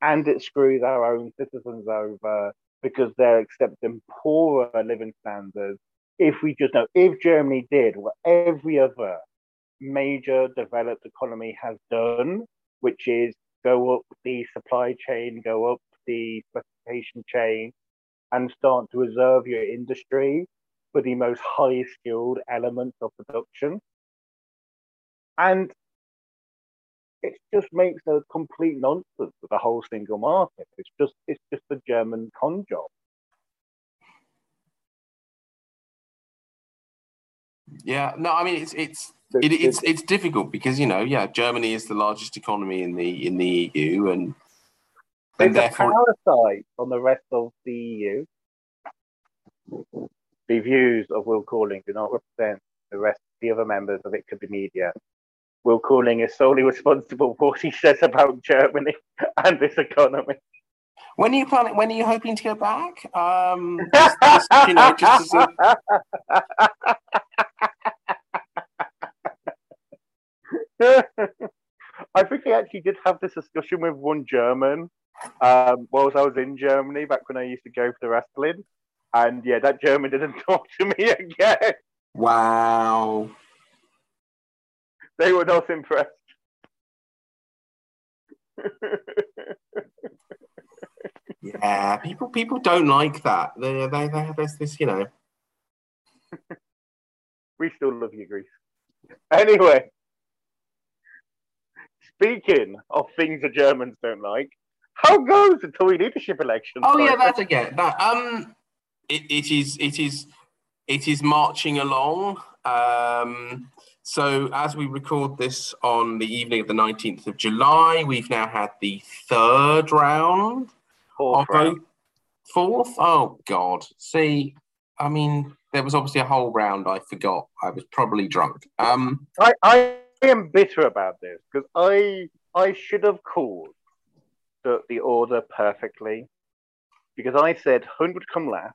And it screws our own citizens over because they're accepting poorer living standards if we just know if Germany did what every other major developed economy has done, which is go up the supply chain, go up the specification chain, and start to reserve your industry for the most high skilled elements of production. And it just makes a complete nonsense of the whole single market. It's just it's just a German con job. Yeah, no, I mean it's it's it, it's it's difficult because you know, yeah, Germany is the largest economy in the in the EU, and and therefore a parasite on the rest of the EU. The views of Will Calling do not represent the rest of the other members of It Could Be Media. Will Calling is solely responsible for what he says about Germany and this economy. When are you planning? When are you hoping to go back? Um, just, just, you know, just as a, I think I actually did have this discussion with one German um, whilst I was in Germany back when I used to go for the wrestling. And yeah, that German didn't talk to me again. wow. They were not impressed. Yeah, people people don't like that. They they, they there's this, you know. we still love you, Greece. Anyway, speaking of things the Germans don't like, how goes the Tory leadership election? Oh yeah, that's again that um, it, it is it is it is marching along. Um, so as we record this on the evening of the nineteenth of July, we've now had the third round Fourth round. Fourth? Oh God! See, I mean, there was obviously a whole round I forgot. I was probably drunk. Um, I, I am bitter about this because I I should have called the, the order perfectly because I said Hunt would come last,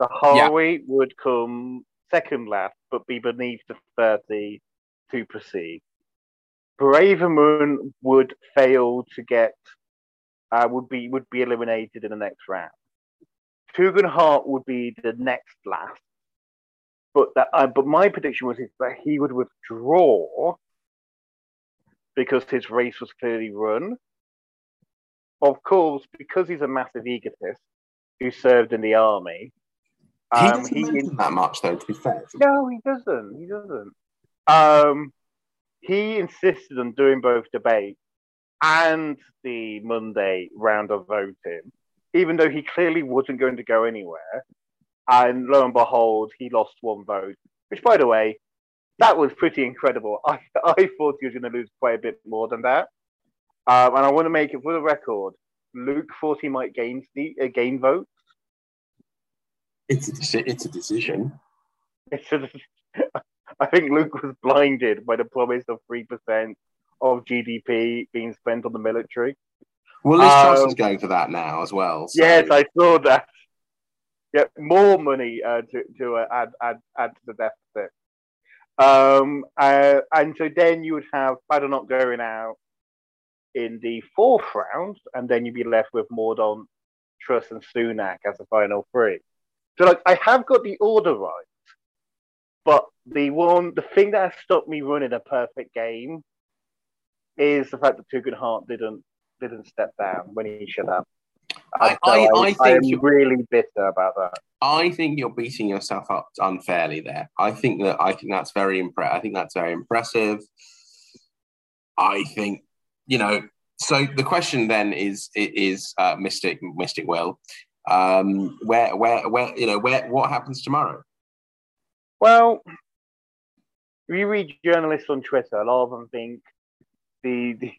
Zahawi would come second last, but be beneath the thirty to proceed. Braverman would fail to get uh, would be would be eliminated in the next round. Tugendhat would be the next last, but that uh, but my prediction was that he would withdraw because his race was clearly run. Of course, because he's a massive egotist who served in the army. he um, doesn't mention that much, though. To be fair, no, he doesn't. He doesn't. Um, he insisted on doing both debate and the Monday round of voting, even though he clearly wasn't going to go anywhere. And lo and behold, he lost one vote, which, by the way, that was pretty incredible. I, I thought he was going to lose quite a bit more than that. Um, and I want to make it for the record. Luke thought he might gain the uh, gain votes. it's a deci- it's a decision. It's just- I think Luke was blinded by the promise of three percent of GDP being spent on the military. Well, Liz Truss Um, is going for that now as well. so- Yes, I saw that. Yeah, more money uh, to to uh, add add add to the deficit. Um, uh, and so then you would have Badenoch going out in the fourth round, and then you'd be left with Mordaunt, Truss, and Sunak as the final three. So, like, I have got the order right, but the one, the thing that has stopped me running a perfect game is the fact that Tugendhat didn't didn't step down when he should have. I- so I- I I, think am you- really bitter about that. I think you're beating yourself up unfairly there. I think that I think that's very impre- I think that's very impressive. I think you know. So the question then is is uh, Mystic Mystic Will, um, where where where you know where what happens tomorrow? Well, if you read journalists on Twitter, a lot of them think the, the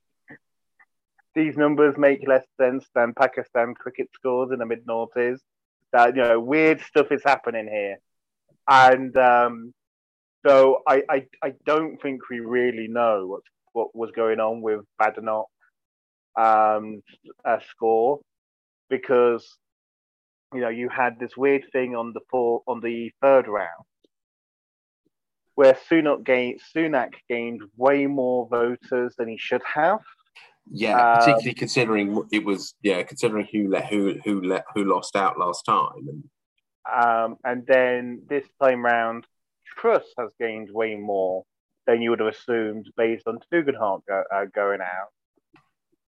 these numbers make less sense than Pakistan cricket scores in the mid noughties. That you know, weird stuff is happening here, and um, so I, I I don't think we really know what what was going on with Badenoch um, uh, score because you know you had this weird thing on the four on the third round where Sunak gained Sunak gained way more voters than he should have. Yeah, Um, particularly considering it was yeah considering who let who who let who lost out last time. And Um, and then this time round, Truss has gained way more than you would have assumed based on Tugendhat go, uh, going out.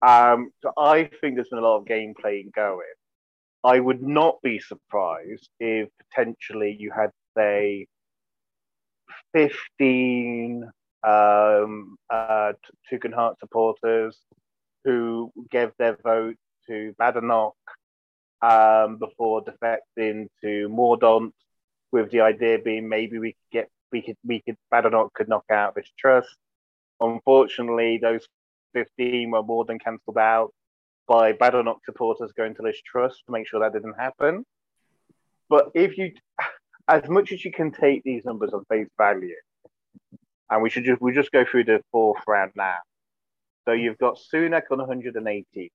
Um, so I think there's been a lot of gameplay going. I would not be surprised if potentially you had, say, 15 um, uh, Tugendhat supporters who gave their vote to Badenoch um, before defecting to Mordaunt, with the idea being maybe we could get we could we could Badenoch could knock out this Truss. Unfortunately, those 15 were more than cancelled out by Badenoch supporters going to Liz Truss to make sure that didn't happen. But if you, as much as you can take these numbers on face value, and we should just we just go through the fourth round now. So you've got Sunak on 180,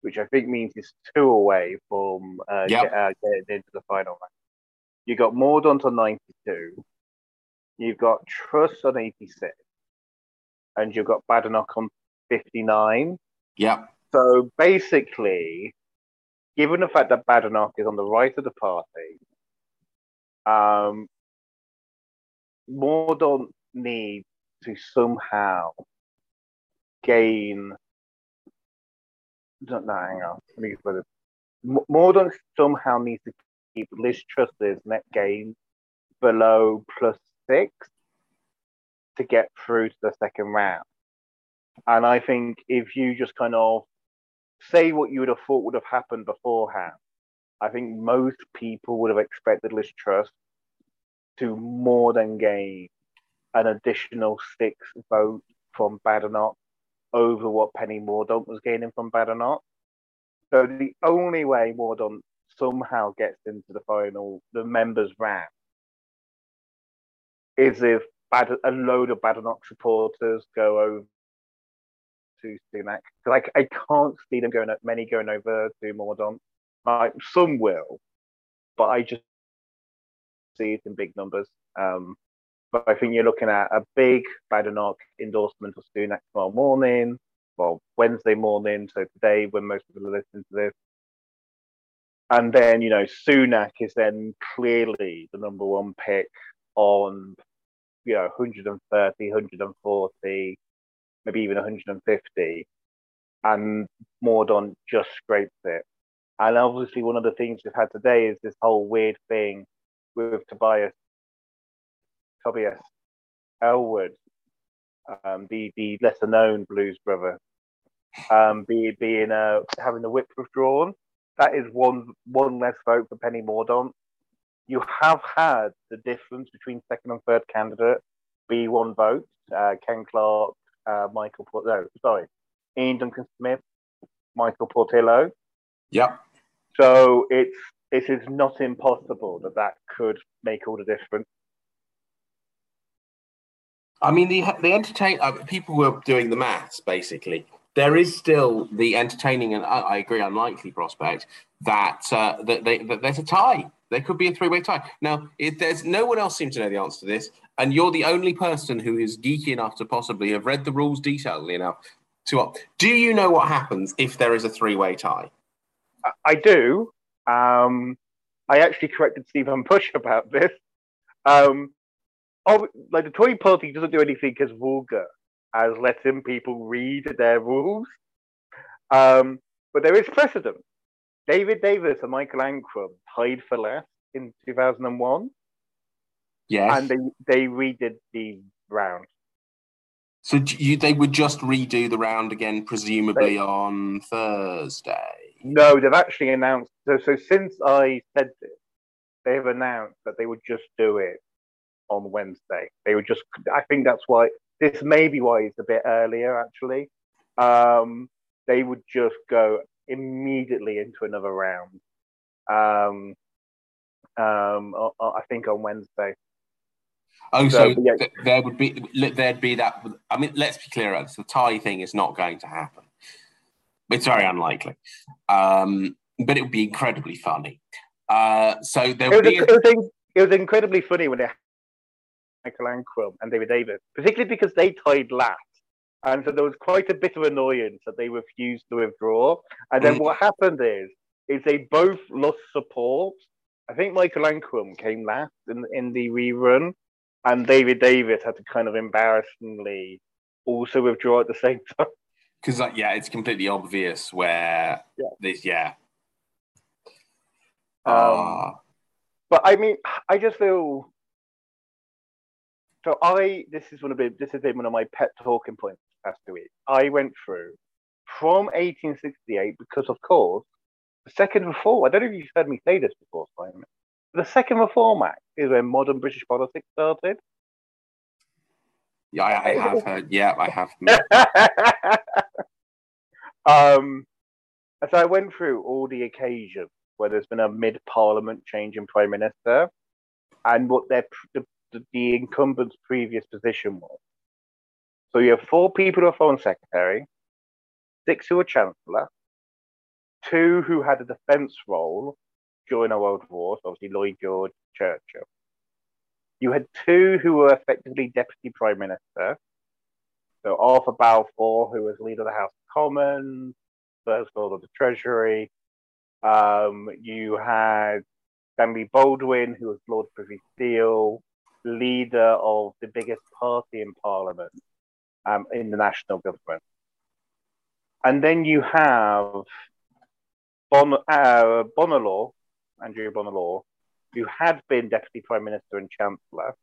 which I think means he's two away from uh, Yep. get, uh, getting into the final round. You've got Mordaunt on 92. You've got Truss on 86. And you've got Badenoch on 59. Yep. So basically, given the fact that Badenoch is on the right of the party, um, Mordaunt needs to somehow gain. No, no, hang on. Let me it. M- Mordaunt somehow needs to keep Liz Truss's net gain below plus six to get through to the second round. And I think if you just kind of say what you would have thought would have happened beforehand, I think most people would have expected Liz Truss to more than gain an additional six votes from Badenoch over what Penny Mordaunt was gaining from Badenoch. So the only way Mordaunt somehow gets into the final, the members round, is if Bad- a load of Badenoch supporters go over to Sunak. Like I can't see them going many going over to Mordaunt. Like some will, but I just see it in big numbers. Um, but I think you're looking at a big Badenoch endorsement of Sunak tomorrow morning, well Wednesday morning. So today, when most people are listening to this, and then you know Sunak is then clearly the number one pick on you know 130, 140 maybe even 150, and Mordaunt just scrapes it. And obviously, one of the things we've had today is this whole weird thing with Tobias, Tobias Ellwood, um, the the lesser known blues brother, um, be, being uh, having the whip withdrawn. That is one one less vote for Penny Mordaunt. You have had the difference between second and third candidate be one vote. Uh, Ken Clarke, uh, Michael Port- no, sorry, Ian Duncan Smith, Michael Portillo. Yep. So it's it is not impossible that that could make all the difference. I mean, the the entertain uh, people were doing the maths basically. There is still the entertaining and I, I agree unlikely prospect that uh, that, they, that there's a tie. There could be a three way tie. Now, if there's no one else seems to know the answer to this, and you're the only person who is geeky enough to possibly have read the rules detailedly enough to. uh, Do you know what happens if there is a three way tie? I, I do. Um, I actually corrected Stephen Bush about this. Um, oh, like the Tory party doesn't do anything as vulgar as letting people read their rules. Um, but there is precedent. David Davis and Michael Ancram tied for last in 2001, Yes. and they, they redid the round. so you, they would just redo the round again, presumably on Thursday. No, they've actually announced. So, so since I said this, they've announced that they would just do it on Wednesday. They would just. I think that's why this may be why it's a bit earlier. Actually, um, they would just go immediately into another round. Um, um, I, I think on Wednesday. Oh, So, so yeah. th- there would be there'd be that. I mean, let's be clear about this: the tie thing is not going to happen. It's very unlikely, um, but it would be incredibly funny. Uh, so there It would was, be. A, it, was, it was incredibly funny when they had Michael Ancram and David Davis, particularly because they tied last. And so there was quite a bit of annoyance that they refused to withdraw. And then Mm. what happened is, is they both lost support. I think Michael Ancram came last in, in the rerun, and David Davis had to kind of embarrassingly also withdraw at the same time. because like, yeah, it's completely obvious where Yeah. this. Yeah. Um, Ah, But I mean, I just feel. So I, this is one of the, this has been one of my pet talking points past two weeks. I went through from 1868 because, of course, the Second Reform. I don't know if you've heard me say this before, Simon. The Second Reform Act is when modern British politics started. yeah, I, I have heard. Yeah, I have. um, so I went through all the occasions where there's been a mid-parliament change in prime minister, and what their the, the, the incumbent's previous position was. So you have four people who are foreign secretary, six who are chancellor, two who had a defence role during the World War, so obviously Lloyd George, Churchill. You had two who were effectively deputy prime minister. So Arthur Balfour, who was leader of the House of Commons, first Lord of the Treasury. Um, you had Stanley Baldwin, who was Lord Privy Seal, leader of the biggest party in Parliament um, in the national government. And then you have bon, uh, Andrew Bonar Law, who had been Deputy Prime Minister and Chancellor,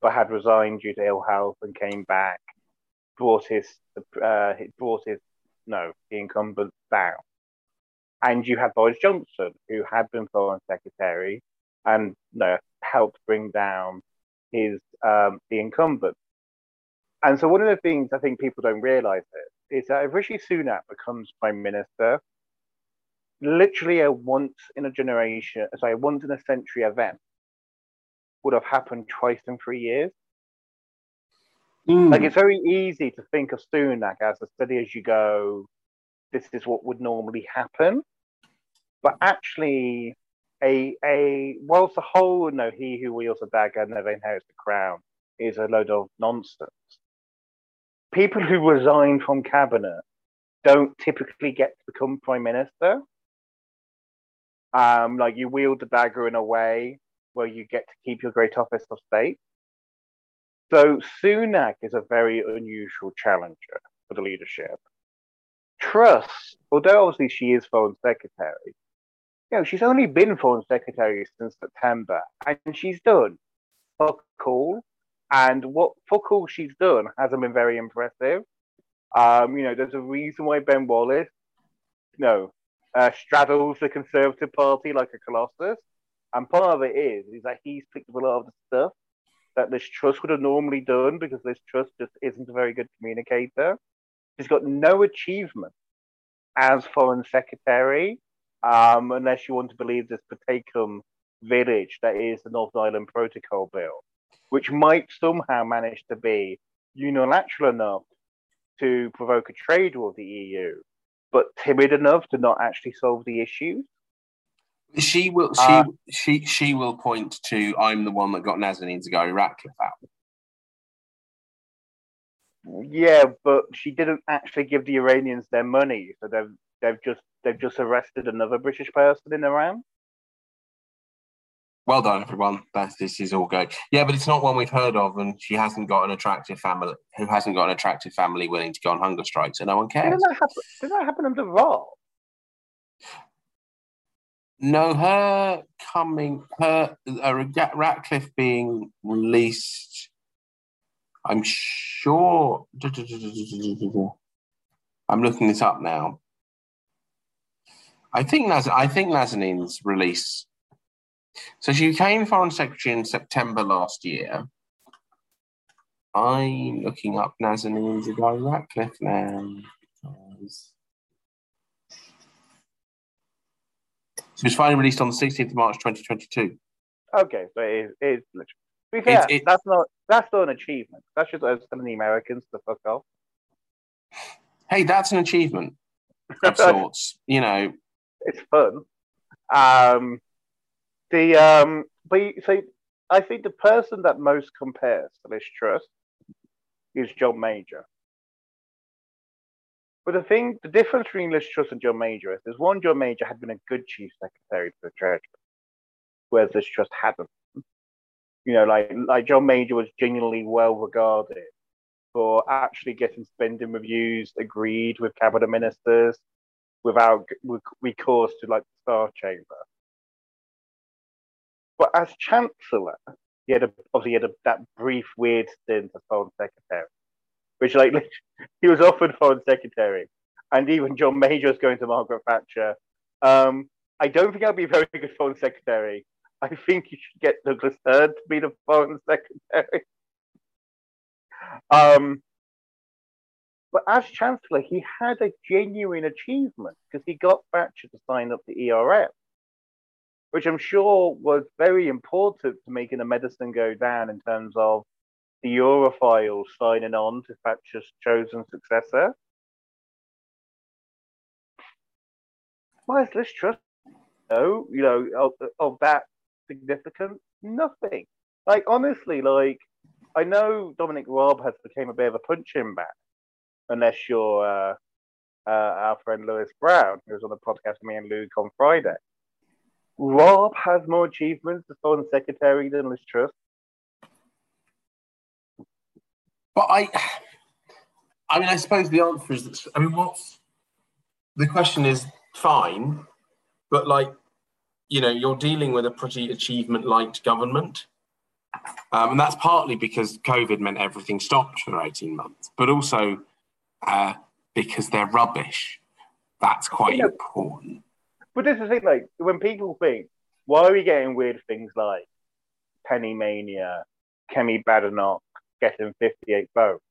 but had resigned due to ill health and came back, brought his, uh, brought his, no, the incumbent down. And you had Boris Johnson, who had been Foreign Secretary and no, helped bring down his um, the incumbent. And so one of the things I think people don't realise is that if Rishi Sunak becomes Prime Minister, literally a once in a generation, sorry, once in a century event would have happened twice in three years. Mm. Like it's very easy to think of Sunak as a steady as you go. This is what would normally happen, but actually, a a whilst the whole no he who wields a dagger never inherits the crown is a load of nonsense. People who resign from cabinet don't typically get to become prime minister. Um, like you wield the dagger in a way where you get to keep your great office of state. So Sunak is a very unusual challenger for the leadership. Truss, although obviously she is foreign secretary, you know, she's only been foreign secretary since September, and she's done fuck all. And what fuck all she's done hasn't been very impressive. Um, you know, there's a reason why Ben Wallace, you know, uh, straddles the Conservative Party like a colossus. And part of it is is that he's picked up a lot of the stuff that Liz Truss would have normally done because Liz Truss just isn't a very good communicator. She's got no achievement as Foreign Secretary, um, unless you want to believe this Potemkin village that is the Northern Ireland Protocol Bill, which might somehow manage to be unilateral enough to provoke a trade war with the EU but timid enough to not actually solve the issues. She will. She uh, she she will point to. I'm the one that got Nazanin Zaghari Ratcliffe out. Yeah, but she didn't actually give the Iranians their money, so they've they've just they've just arrested another British person in Iran. Well done, everyone. That's this is all good. Yeah, but it's not one we've heard of, and she hasn't got an attractive family. Who hasn't got an attractive family willing to go on hunger strike, so no one cares. Did that happen, did that happen under Raab? No, her coming, her uh, Ratcliffe being released. I'm sure. I'm looking this up now. I think Naz- I think Nazanin's release so she became Foreign Secretary in September last year. I'm looking up Nazanin Zaghari Ratcliffe now. She was finally released on the 16th of March 2022. Okay, so it is, it is literally. To be fair, that's not that's not an achievement. That's just us telling the Americans to fuck off. Hey, that's an achievement of sorts. You know, it's fun. Um, the um, but see, I think the person that most compares to this Truss is John Major. But the thing, the difference between Liz Truss and John Major is, is one, John Major had been a good chief secretary to the Treasury, whereas Liz Truss hadn't. You know, like like John Major was genuinely well regarded for actually getting spending reviews agreed with cabinet ministers without recourse to like the Star Chamber. But as Chancellor, he had a, obviously he had a, that brief weird stint as Foreign Secretary, which like he was offered Foreign Secretary, and even John Major was going to Margaret Thatcher. Um, I don't think I'll be a very good Foreign Secretary. I think you should get Douglas Hurd to be the Foreign Secretary. Um, but as Chancellor, he had a genuine achievement because he got Thatcher to sign up the ERM which I'm sure was very important to making the medicine go down in terms of the Europhile signing on to Thatcher's chosen successor. Why is Liz Truss? No, you know, of, of that significance, nothing. Like honestly, like I know Dominic Raab has become a bit of a punching bag, unless you're uh, uh, our friend Lewis Brown, who was on the podcast with me and Luke on Friday. Raab has more achievements as foreign secretary than Liz Truss. But I, I mean, I suppose the answer is that. I mean, what's the question is fine, but like, you know, you're dealing with a pretty achievement-light government. Um, and that's partly because COVID meant everything stopped for 18 months, but also uh, because they're rubbish. That's quite yeah. important. But this is the thing, like, when people think, why are we getting weird things like Penny Mania, Kemi Badenoch getting 58 votes?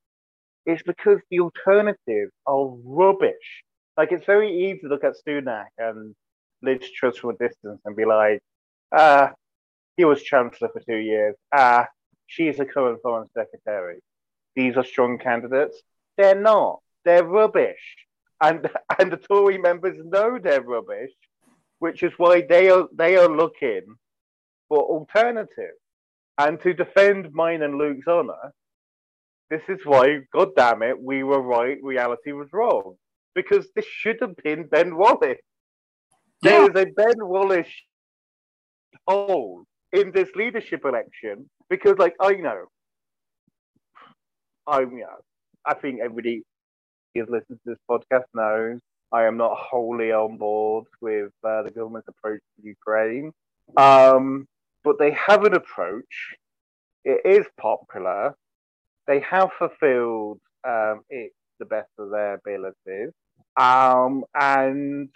It's because the alternatives are rubbish. Like, it's very easy to look at Sunak and Liz Truss from a distance and be like, ah, he was Chancellor for two years. Ah, she's the current Foreign Secretary. These are strong candidates. They're not. They're rubbish. And and the Tory members know they're rubbish, which is why they are they are looking for alternatives. And to defend mine and Luke's honour, this is why, god damn it, we were right, reality was wrong. Because this should have been Ben Wallace. Yeah. There is a Ben Wallace hole in this leadership election because, like, I know, I you know, I think everybody who's listened to this podcast knows I am not wholly on board with uh, the government's approach to Ukraine, um, but they have an approach. It is popular. They have fulfilled um, it the best of their abilities, um, and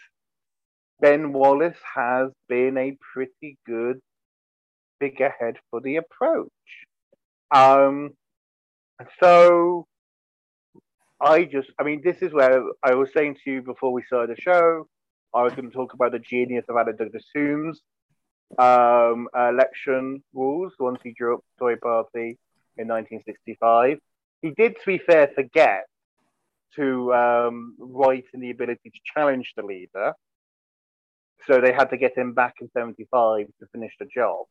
Ben Wallace has been a pretty good figurehead for the approach. Um, so I just, I mean, this is where I was saying to you before we started the show, I was going to talk about the genius of Alec Douglas Home's um, election rules once he drew up the Tory Party in 1965. He did, to be fair, forget to um, write in the ability to challenge the leader. So they had to get him back in 75 to finish the job.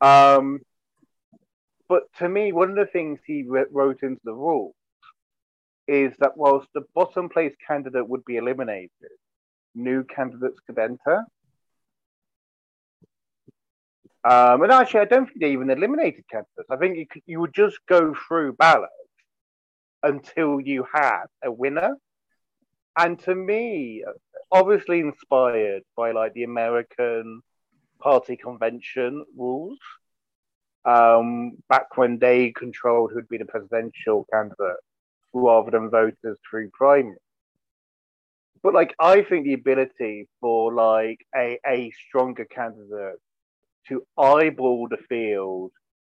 Um, but to me, one of the things he wrote into the rules is that whilst the bottom place candidate would be eliminated, new candidates could enter. Um, and actually, I don't think they even eliminated candidates. I think you could, you would just go through ballots until you had a winner. And to me, obviously inspired by like the American party convention rules, um, back when they controlled who'd be the presidential candidate rather than voters through primary. But like, I think the ability for like a, a stronger candidate to eyeball the field,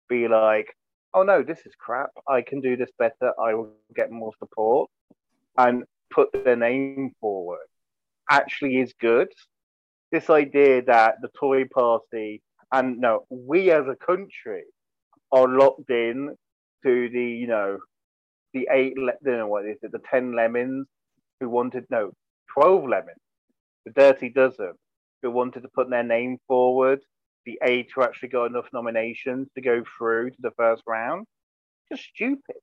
be like, oh no, this is crap. I can do this better. I will get more support and put their name forward actually is good. This idea that the Tory party and no, we as a country are locked in to the, you know, the eight, don't know what is it, the 10 lemons who wanted, no, 12 lemons, the dirty dozen who wanted to put their name forward, the eight who actually got enough nominations to go through to the first round. Just stupid.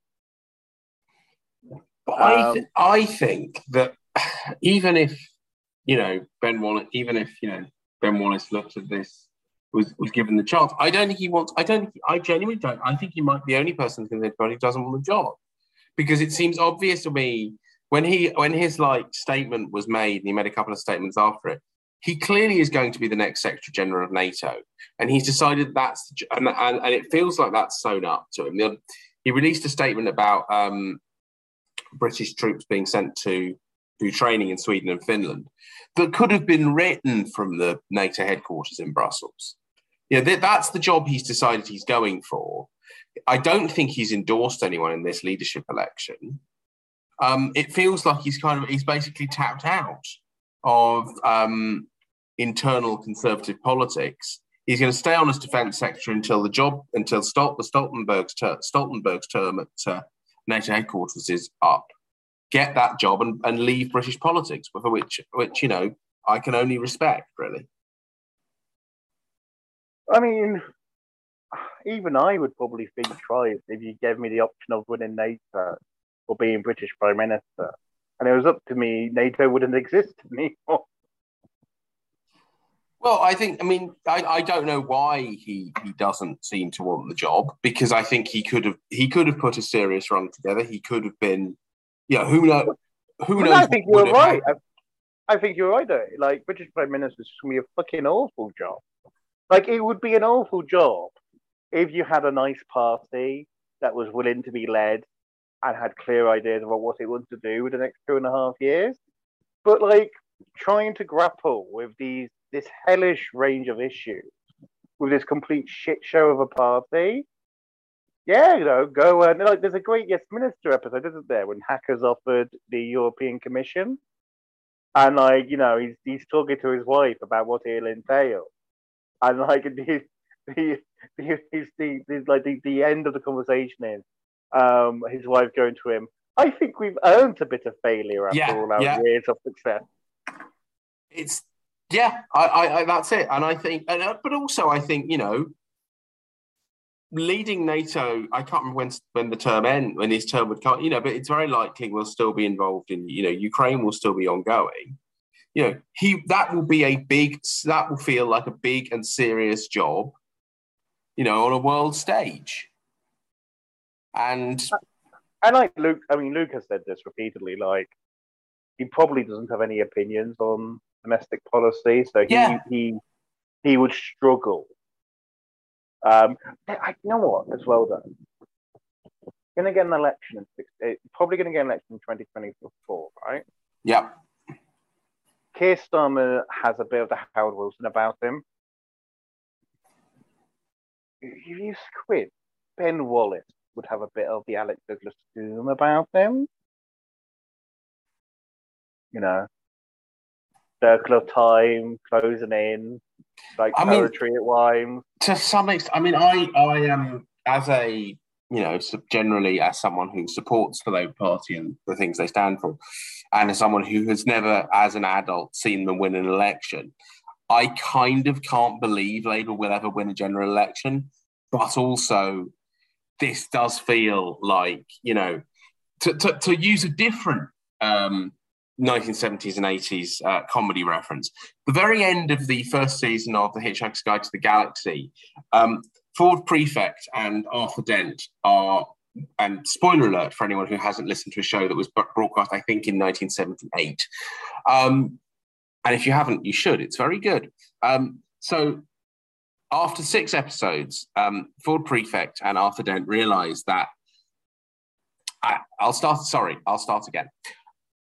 But um, I, th- I think that even if, you know, Ben Wallace, even if, you know, Ben Wallace looked at this was, was given the chance. I don't think he wants. I don't. Think, I genuinely don't. I think he might be the only person who doesn't want the job because it seems obvious to me when he when his like statement was made and he made a couple of statements after it he clearly is going to be the next secretary general of nato. And he's decided that's and, and, and it feels like that's sewn up to him. He released a statement about um, british troops being sent to do training in sweden and finland that could have been written from the nato headquarters in brussels. Yeah that's the job he's decided he's going for I don't think he's endorsed anyone in this leadership election. Um, it feels like he's kind of he's basically tapped out of um, internal conservative politics. He's going to stay on as defence secretary until the job until Stol- the Stoltenberg's, ter- Stoltenberg's term at uh, NATO headquarters is up. Get that job and, and leave British politics, for which which you know I can only respect, really. I mean, even I would probably think twice if you gave me the option of winning NATO or being British Prime Minister. And it was up to me, NATO wouldn't exist anymore. Well, I think, I mean, I, I don't know why he, he doesn't seem to want the job because I think he could have he could have put a serious run together. He could have been, yeah, who knows? Who knows? I think you're right. I, I, think you're right. Though. Like British Prime Minister is going to be a fucking awful job. Like it would be an awful job if you had a nice party that was willing to be led and had clear ideas about what it wanted to do with the next two and a half years. But like trying to grapple with these this hellish range of issues with this complete shit show of a party. Yeah, you know, go and like there's a great Yes Minister episode, isn't there, when Hacker's offered the European Commission, and like you know he's he's talking to his wife about what it'll entail, and like the the the, the, the like the, the end of the conversation is um his wife going to him. I think we've earned a bit of failure after yeah, all our yeah. years of success. It's yeah, I, I, I, that's it. And I think, and, uh, but also I think, you know, leading NATO, I can't remember when, when the term end, when his term would come, you know, but it's very likely we'll still be involved in, you know, Ukraine will still be ongoing. You know, he that will be a big, that will feel like a big and serious job, you know, on a world stage. And and like Luke, I mean, Luke has said this repeatedly. Like, he probably doesn't have any opinions on domestic policy, so he Yeah. he he would struggle. Um, I, you know what? As well, though, going to get an election in six, eh, probably going to get an election in 2024, right? yeah, Keir Starmer has a bit of the Harold Wilson about him. If you squint, Ben Wallace would have a bit of the Alec Douglas Home about him. You know, circle of time closing in, like I mean- at Wimes. to some extent, I mean, I, I am as a, you know, generally as someone who supports the Labour Party and the things they stand for, and as someone who has never, as an adult, seen them win an election, I kind of can't believe Labour will ever win a general election. But also, this does feel like, you know, to, to, to use a different um, 1970s and 80s uh, comedy reference, the very end of the first season of The Hitchhiker's Guide to the Galaxy, um, Ford Prefect and Arthur Dent are, and spoiler alert for anyone who hasn't listened to a show that was broadcast, I think, in 1978. Um, and if you haven't, you should. It's very good. Um, so after six episodes, um, Ford Prefect and Arthur Dent realized that. I, I'll start. Sorry, I'll start again.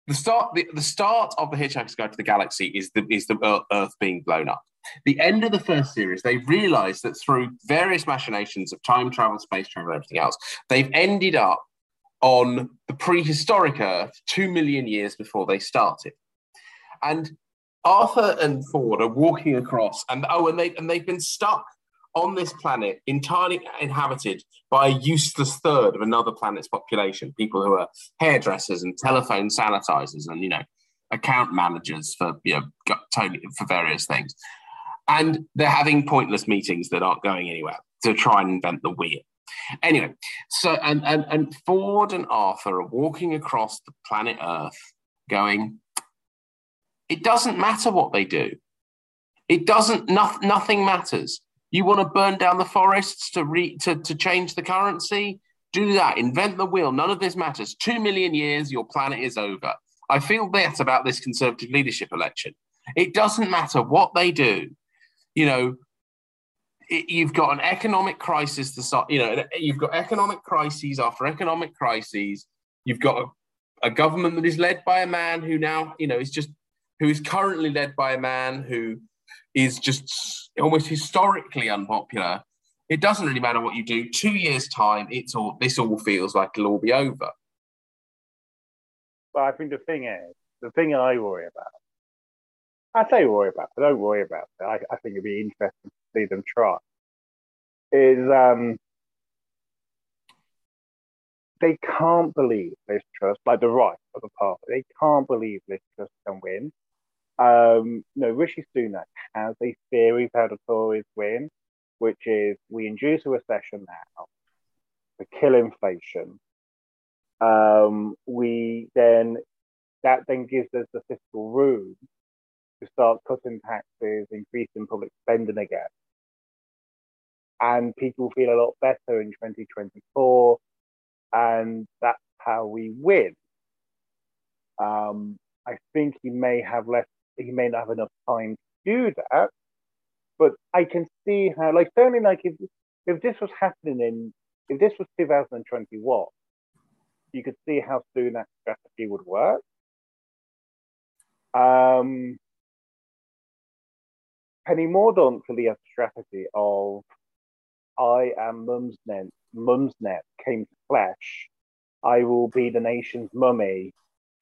The start. The, the start of the Hitchhiker's Guide to the Galaxy is the is the Earth being blown up. The end of the first series, they realized that through various machinations of time travel, space travel, everything else, they've ended up on the prehistoric Earth two million years before they started. And Arthur and Ford are walking across, and oh, and they and they've been stuck on this planet entirely inhabited by a useless third of another planet's population. People who are hairdressers and telephone sanitizers, and you know, account managers for you know totally for various things. And they're having pointless meetings that aren't going anywhere to try and invent the wheel. Anyway, so and and and Ford and Arthur are walking across the planet Earth, going, it doesn't matter what they do. It doesn't. No, nothing matters. You want to burn down the forests to re, to to change the currency? Do that. Invent the wheel. None of this matters. Two million years, your planet is over. I feel that about this conservative leadership election. It doesn't matter what they do. You know, it, you've got an economic crisis to. You know, you've got economic crises after economic crises. You've got a, a government that is led by a man who now, you know, is just who is currently led by a man who is just almost historically unpopular. It doesn't really matter what you do. Two years' time, it's all this all feels like it'll all be over. But I think the thing is, the thing I worry about, I say worry about, I don't worry about it. I, I think it'd be interesting to see them try. Is um, they can't believe Liz Truss, like the right of the party, they can't believe Liz Truss can win. Um, no, Rishi Sunak has a theory how the Tories win, which is we induce a recession now, we kill inflation. Um, we then that then gives us the fiscal room to start cutting taxes, increasing public spending again. And people feel a lot better in 2024. And that's how we win. Um, I think he may have less, he may not have enough time to do that. But I can see how, like, certainly, like, if, if this was happening in, if this was 2021, you could see how soon that strategy would work. Um, Penny Mordaunt clearly has a strategy of I am Mumsnet, Mumsnet came to flesh. I will be the nation's mummy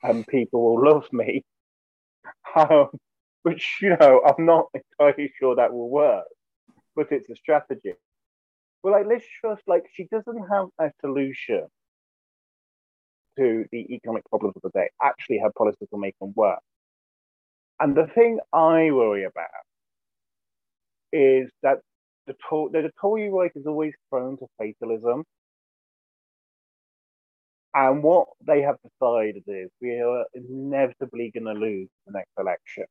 and people will love me. Um, which, you know, I'm not entirely sure that will work, but it's a strategy. But like Liz Truss, like she doesn't have a solution to the economic problems of the day. Actually, her policies will make them work. And the thing I worry about is that the, the Tory right is always prone to fatalism. And what they have decided is we are inevitably going to lose the next election.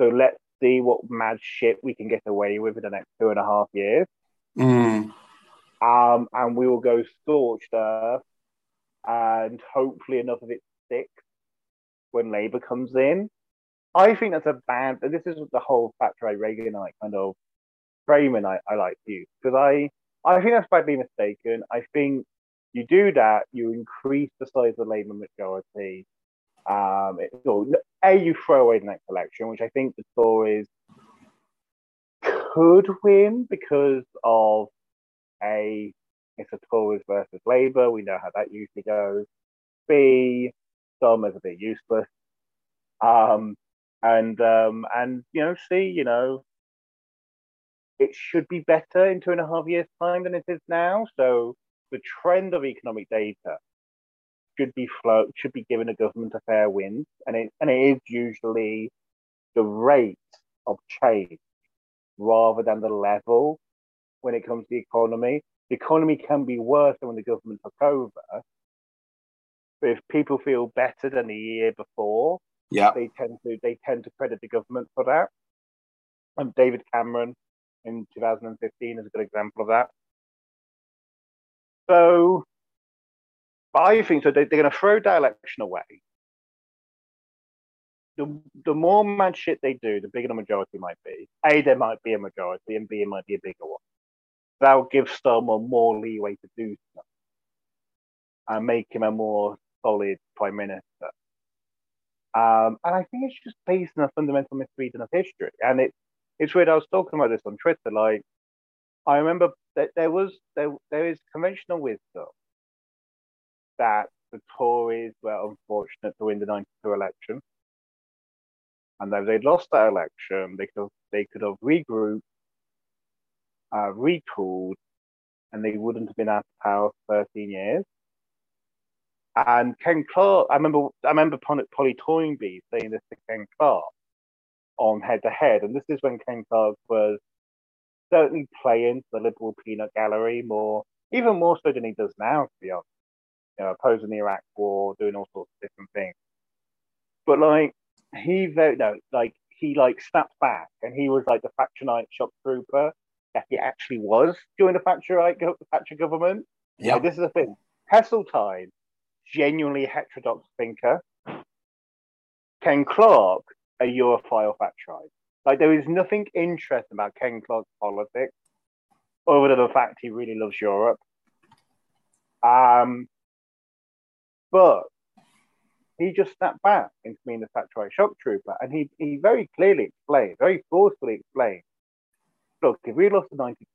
So let's see what mad shit we can get away with in the next two and a half years. Mm. Um, and we will go scorched earth, and hopefully enough of it sticks when Labour comes in. I think that's a bad. This is the whole Thatcherite Reaganite kind of framing I, I like to use because I I think that's badly mistaken. I think you do that, you increase the size of the Labour majority. Um, it, a you throw away the next election, which I think the Tories could win because of a it's a Tories versus Labour. We know how that usually goes. B, Starmer's a bit useless. Um, and um, and you know, C, you know, it should be better in two and a half years' time than it is now. So the trend of economic data should be flow should be given a government a fair wind, and it and it is usually the rate of change rather than the level when it comes to the economy. The economy can be worse than when the government took over. But if people feel better than the year before, Yeah. they tend to they tend to credit the government for that. And David Cameron in 2015 is a good example of that. So I think so. They, they're going to throw that election away. The, the more mad shit they do, the bigger the majority might be. A, there might be a majority, and B, it might be a bigger one. That'll give Starmer more leeway to do stuff and make him a more solid prime minister. Um, and I think it's just based on a fundamental misreading of history. And it, it's weird. I was talking about this on Twitter. Like, I remember there was there there is conventional wisdom that the Tories were unfortunate to win the '92 election, and if they'd lost that election, they could have, they could have regrouped, uh, and they wouldn't have been out of power for 13 years. And Ken Clarke, I remember, I remember Polly Toynbee saying this to Ken Clarke on head to head, and this is when Ken Clarke was certainly play into the Liberal peanut gallery more, even more so than he does now, to be honest. You know, opposing the Iraq War, doing all sorts of different things. But like he very no, like he like snapped back, and he was like the Thatcherite shock trooper that he actually was during the Thatcherite go- Thatcher government. Yeah. Like, this is the thing. Heseltine, genuinely heterodox thinker. Ken Clarke, a Europhile Thatcherite. Like there is nothing interesting about Ken Clarke's politics, other than the fact he really loves Europe. Um, but he just snapped back into being the Thatcherite shock trooper, and he he very clearly explained, very forcefully explained, look, if we lost the '92,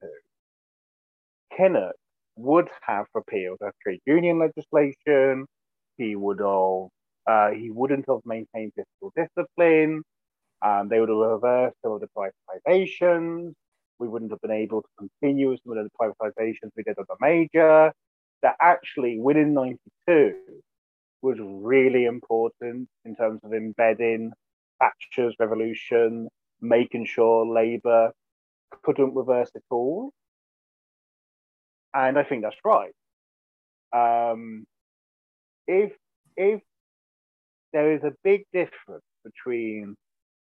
Kinnock would have repealed our trade union legislation. He would have uh, he wouldn't have maintained fiscal discipline. Um, they would have reversed some of the privatizations. We wouldn't have been able to continue with some of the privatizations we did at the major. That actually, within 92, was really important in terms of embedding Thatcher's revolution, making sure Labour couldn't reverse it all. And I think that's right. Um, if if there is a big difference between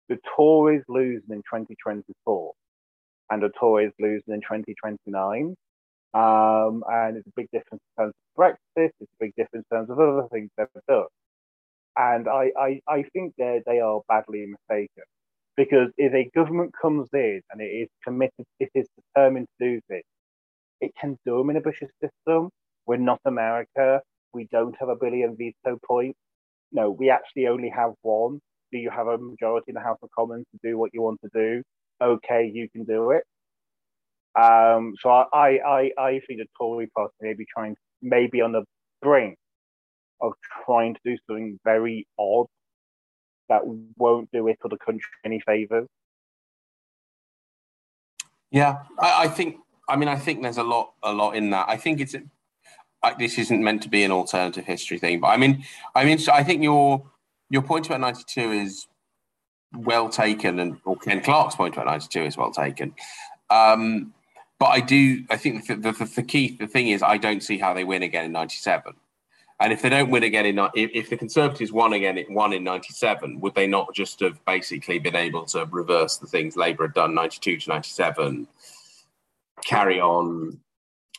the Tories losing in 2024 and the Tories losing in 2029, um, and it's a big difference in terms of Brexit, it's a big difference in terms of other things they've done. And I, I, I think they they are badly mistaken because if a government comes in and it is committed, it is determined to do this, it can do them in a British system. We're not America. We don't have a billion veto points. No, we actually only have one. You have a majority in the House of Commons to do what you want to do? Okay, you can do it. Um, so I, I, I think the Tory party may be trying, maybe on the brink of trying to do something very odd that won't do it or the country any favors. Yeah, I, I, think. I mean, I think there's a lot, a lot in that. I think it's like this isn't meant to be an alternative history thing, but I mean, I mean, so I think your your point about '92 is well taken, and or Ken Clarke's point about '92 is well taken. Um, but I do. I think the, the, the, key the thing is I don't see how they win again in '97. And if they don't win again in if, if the Conservatives won again it won in '97, would they not just have basically been able to reverse the things Labour had done '92 to '97, carry on,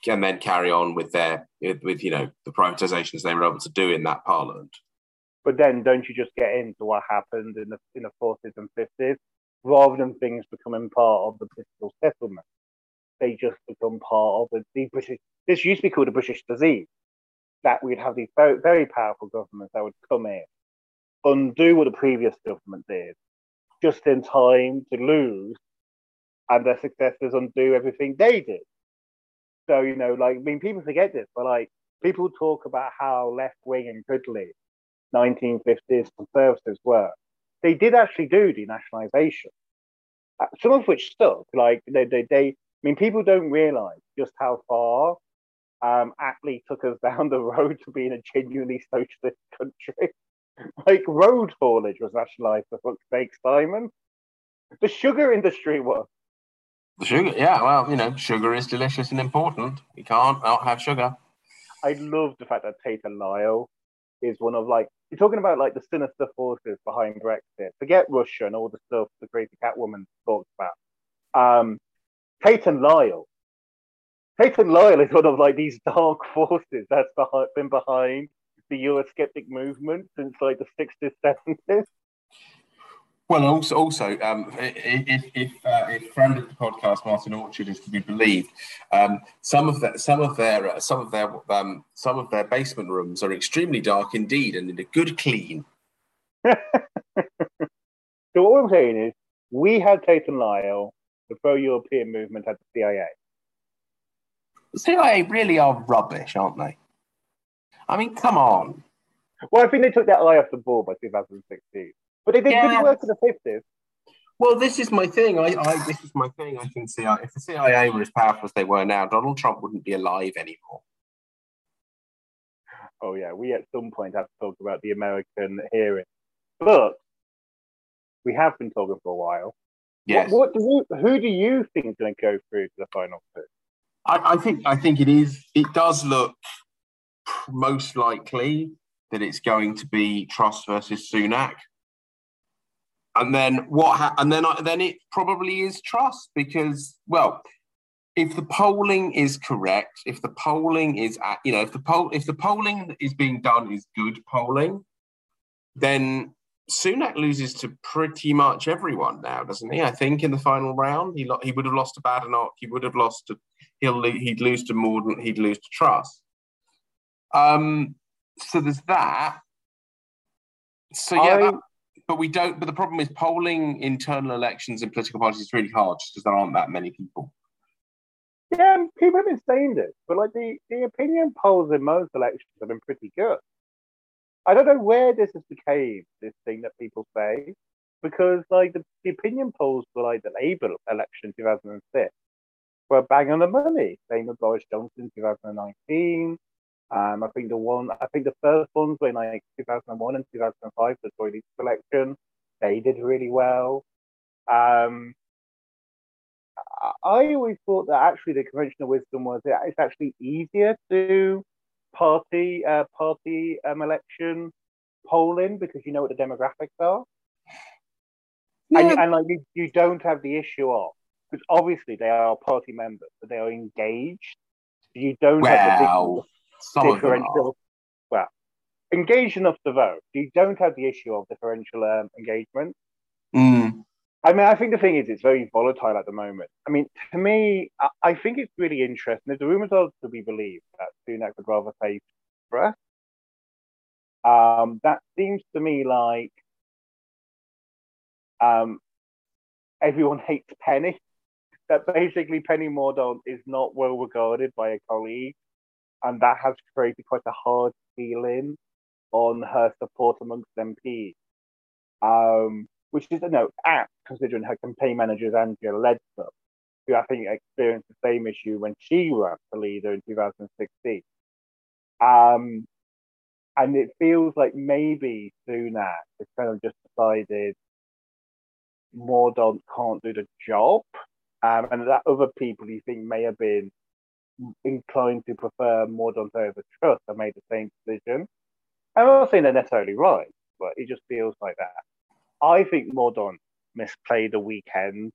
and then carry on with their with you know the privatisations they were able to do in that Parliament? But then, don't you just get into what happened in the in the forties and fifties, rather than things becoming part of the political settlement? they just become part of the, the British. This used to be called a British disease. That we'd have these very, very powerful governments that would come in, undo what the previous government did, just in time to lose, and their successors undo everything they did. So you know, like I mean, people forget this, but like people talk about how left wing and goodly 1950s conservatives were. They did actually do denationalisation, uh, some of which stuck. Like they, they, they I mean, people don't realize just how far um, Attlee took us down the road to being a genuinely socialist country. like road haulage was nationalised for fuck's sake, Simon. The sugar industry was. The sugar, yeah. Well, you know, sugar is delicious and important. You can't not have sugar. I love the fact that Tate and Lyle is one of like you're talking about like the sinister forces behind Brexit. Forget Russia and all the stuff the crazy Catwoman talks about. Um, Tate Lyle. Tate Lyle is one of like these dark forces that's been behind the Eurosceptic movement since like the 60s, 70s. Well, also, also, um, if if, uh, if friend of the podcast Martin Orchard is to be believed, um, some of their some of their uh, some of their um, some of their basement rooms are extremely dark indeed, and in a good clean. so what I'm saying is, we had Tate and Lyle the pro-European movement had the CIA. The CIA really are rubbish, aren't they? I mean, come on. Well, I think they took that eye off the ball by 2016, but they did yeah. good work in the 50s. Well, this is my thing. I, I this is my thing. I think CIA, if the CIA were as powerful as they were now, Donald Trump wouldn't be alive anymore. Oh yeah, we at some point have to talk about the American hearing, but we have been talking for a while. Yes. What, what do you, who do you think is going to go through to the final two? I, I think I think it is. It does look most likely that it's going to be Truss versus Sunak. And then what? Ha- and then then it probably is Truss because well, if the polling is correct, if the polling is at, you know if the poll if the polling that is being done is good polling, then Sunak loses to pretty much everyone now, doesn't he? I think in the final round, he lo- he would have lost to Badenoch. He would have lost to he'll he'd lose to Mordaunt, He'd lose to Truss. Um, so there's that. So yeah, I... that, but we don't. But the problem is polling internal elections in political parties is really hard just because there aren't that many people. Yeah, people have been saying this, but like the, the opinion polls in most elections have been pretty good. I don't know where this has became this thing that people say because like the, the opinion polls for like the Labour election 2006 were bang on the money. Same with Boris Johnson 2019. Um, I think the one, I think the first ones were in like 2001 and 2005, the Tory election. They did really well. Um, I always thought that actually the conventional wisdom was that it's actually easier to party uh, party um, election polling because you know what the demographics are. Yeah. And, and like you, you don't have the issue of because obviously they are party members, but they are engaged. You don't have the differential. Well, engaged enough to vote. You don't have the issue of differential um, engagement. Mm. I mean, I think the thing is, it's very volatile at the moment. I mean, to me, I, I think it's really interesting. If the rumours are to be believed that Sunak would rather face Truss, um, that seems to me like um, everyone hates Penny. That basically Penny Mordaunt is not well regarded by a colleague, and that has created quite a hard feeling on her support amongst MPs. Um, which is no apt considering her campaign manager is Angela Leadsom, who I think experienced the same issue when she ran for leader in 2016. Um, and it feels like maybe Sunak has kind of just decided Mordaunt can't do the job, um, and that other people you think may have been inclined to prefer Mordaunt over Truss have made the same decision. I'm not saying they're necessarily right, but it just feels like that. I think Mordaunt misplayed the weekend.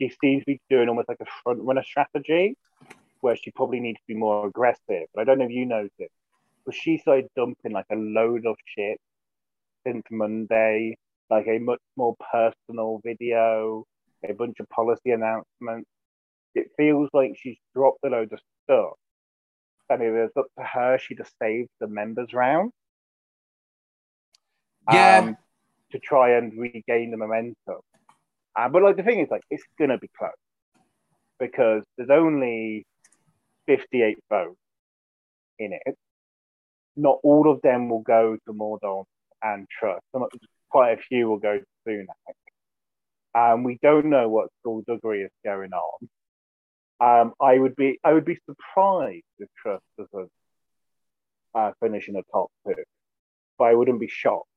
She seems to be doing almost like a front runner strategy where she probably needs to be more aggressive. But I don't know if you noticed, but she started dumping like a load of shit since Monday, like a much more personal video, a bunch of policy announcements. It feels like she's dropped a load of stuff. And if it's up to her, she'd have saved the members round. Yeah. Um, to try and regain the momentum. Uh, but like the thing is, like it's gonna be close because there's only 58 votes in it. Not all of them will go to Mordaunt and. Some, quite a few will go to Sunak. Um, we don't know what skullduggery is going on. Um, I would be I would be surprised if Truss doesn't uh, finish in the top two, but I wouldn't be shocked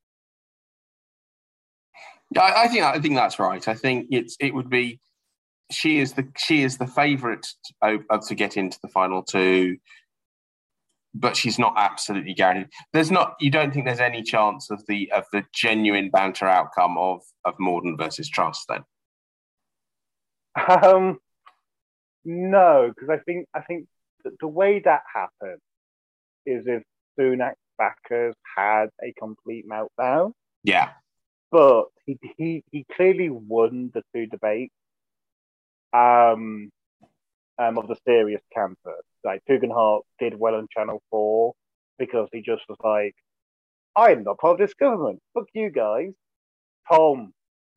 I, I think I think that's right. I think it's it would be she is the she is the favourite to, to get into the final two, but she's not absolutely guaranteed. There's not. You don't think there's any chance of the of the genuine banter outcome of of Mordaunt versus Truss then? Um, no, because I think I think that the way that happened is if Sunak backers had a complete meltdown. Yeah but he, he, he clearly won the two debates um, um, of the serious campus. Like Tugendhat did well on Channel 4 because he just was like, I'm not part of this government. Fuck you guys. Tom,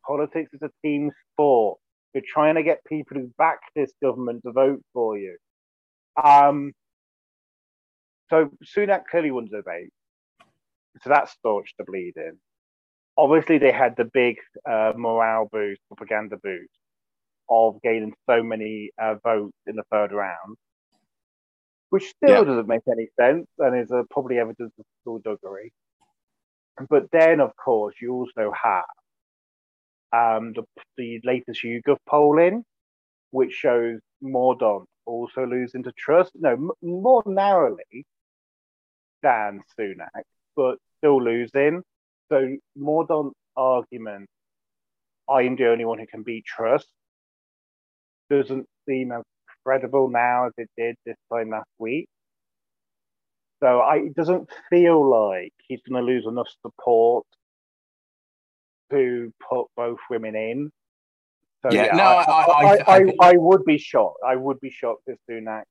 politics is a team sport. You're trying to get people who back this government to vote for you. Um, so Sunak clearly won the debate. So that staunched the bleeding obviously they had the big uh, morale boost, propaganda boost of gaining so many uh, votes in the third round, which still yeah. doesn't make any sense and is uh, probably evidence of skullduggery. But then, of course, you also have um, the, the latest YouGov polling, which shows Mordaunt also losing to Truss. No, m- more narrowly than Sunak, but still losing. So Mordaunt's argument, I am the only one who can beat Truss, doesn't seem as credible now as it did this time last week. So I, it doesn't feel like he's going to lose enough support to put both women in. So, yeah, yeah, no, I I, I, I, would be shocked. I would be shocked if Sunak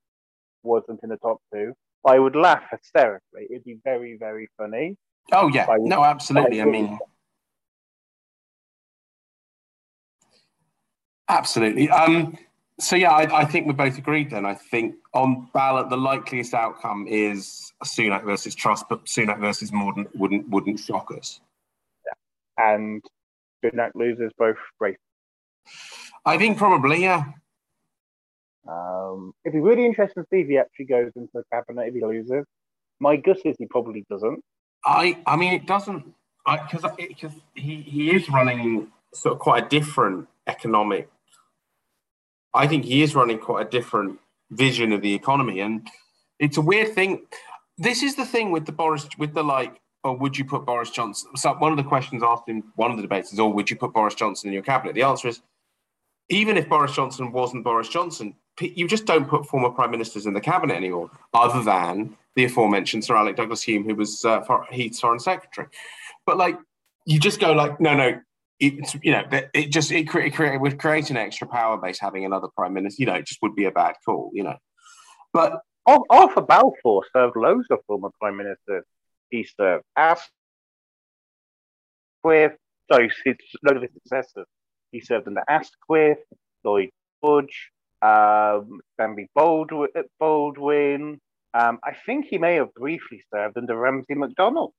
wasn't in the top two. I would laugh hysterically. It'd be very, very funny. Oh yeah, no, absolutely. I mean, absolutely. Um, so yeah, I, I, think we're both agreed. Then I think on ballot, the likeliest outcome is Sunak versus Truss, but Sunak versus Mordaunt wouldn't wouldn't shock us. And Sunak loses both races. I think probably, yeah. Um, it'd be really interesting to see if he actually goes into the cabinet if he loses. My guess is he probably doesn't. I I mean, it doesn't. because because he he is running sort of quite a different economic. I think he is running quite a different vision of the economy, and it's a weird thing. This is the thing with the Boris with the like. Or oh, would you put Boris Johnson? So one of the questions asked in one of the debates is, or would you put Boris Johnson in your cabinet?" The answer is, even if Boris Johnson wasn't Boris Johnson, you just don't put former prime ministers in the cabinet anymore, other than the aforementioned Sir Alec Douglas Home, who was uh, Heath's foreign secretary. But like, you just go like, no, no, it's you know, it just it, cre- it would create an extra power base having another prime minister. You know, it just would be a bad call. You know, but Arthur Balfour served loads of former prime ministers. He served Asquith, sorry, loads of his successors. He served under Asquith, Lloyd George, um, Stanley Baldwin. Baldwin. Um, I think he may have briefly served under Ramsay MacDonald.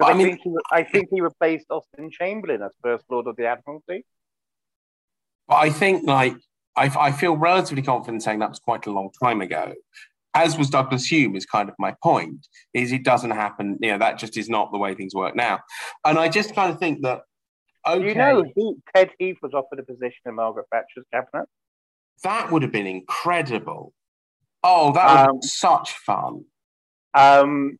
I, I, mean, think he, I think he replaced Austen Chamberlain as First Lord of the Admiralty. But I think, like, I, I feel relatively confident saying that was quite a long time ago. As was Douglas Home, is kind of my point. Is it doesn't happen? You know, that just is not the way things work now. And I just kind of think that. Okay, you know, he, Ted Heath was offered a position in Margaret Thatcher's cabinet. That would have been incredible. Oh, that was um, such fun. Um,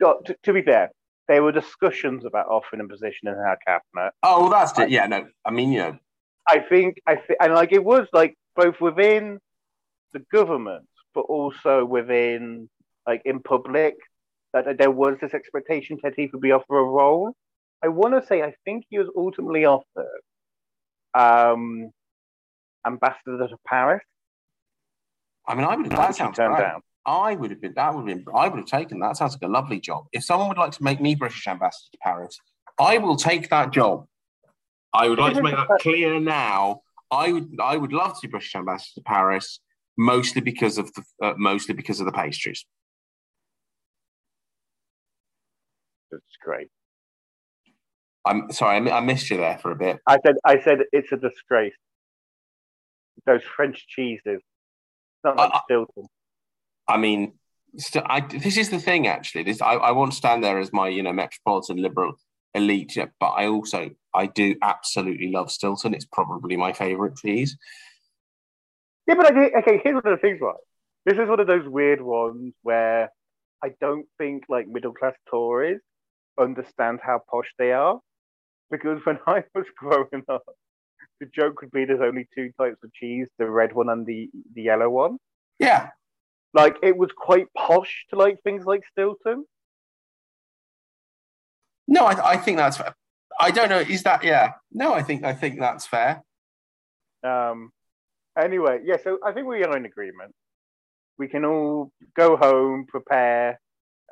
to, to, be fair, there were discussions about offering a position in her cabinet. Oh, well, that's it. Yeah, no, I mean, you know, I think I think, and like it was like both within the government, but also within like in public, that there was this expectation that he would be offered a role. I want to say I think he was ultimately offered um, ambassador to Paris. I mean, I would have that sounds turned great. down. I would have been that would have been I would have taken that. Sounds like a lovely job. If someone would like to make me British ambassador to Paris, I will take that job. I would like to make that clear now. I would I would love to be British ambassador to Paris, mostly because of the uh, mostly because of the pastries. That's great. I'm sorry, I, I missed you there for a bit. I said I said it's a disgrace. Those French cheeses not like uh, Stilton. I mean, st- I, this is the thing. Actually, this I, I won't stand there as my you know metropolitan liberal elite, but I also I do absolutely love Stilton. It's probably my favourite cheese. Yeah, but I do, okay. Here's one of the things, right? This is one of those weird ones where I don't think like middle class Tories understand how posh they are, because when I was growing up, the joke would be there's only two types of cheese: the red one and the the yellow one. Yeah, like it was quite posh to like things like Stilton. No, I, I think that's. Fair. I don't know. Is that yeah? No, I think I think that's fair. Um. Anyway, yeah. So I think we are in agreement. We can all go home, prepare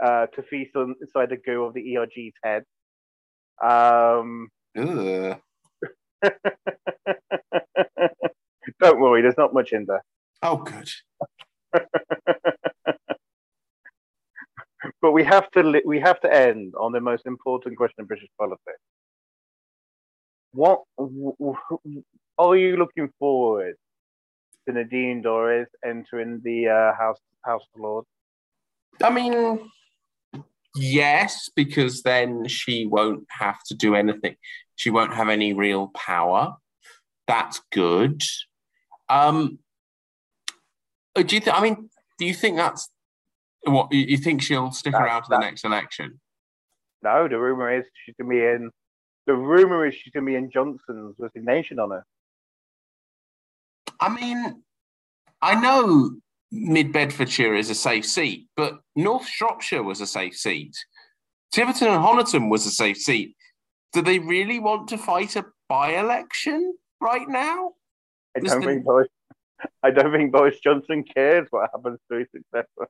uh, to feast on inside the goo of the ERG's head. Um. Don't worry, there's not much in there. Oh, good. but we have to li- we have to end on the most important question in British politics. What w- w- are you looking forward to Nadine Dorries entering the uh, House House of Lords? I mean, yes, because then she won't have to do anything. She won't have any real power. That's good. Um, uh, do you think? I mean, do you think that's what you think she'll stick that, around to the next election? No, the rumor is she's gonna be in. The rumor is she's gonna be in Johnson's resignation on her. I mean, I know Mid Bedfordshire is a safe seat, but North Shropshire was a safe seat. Tiverton and Honiton was a safe seat. Do they really want to fight a by-election right now? I don't think Boris. I don't think Boris Johnson cares what happens to his successor.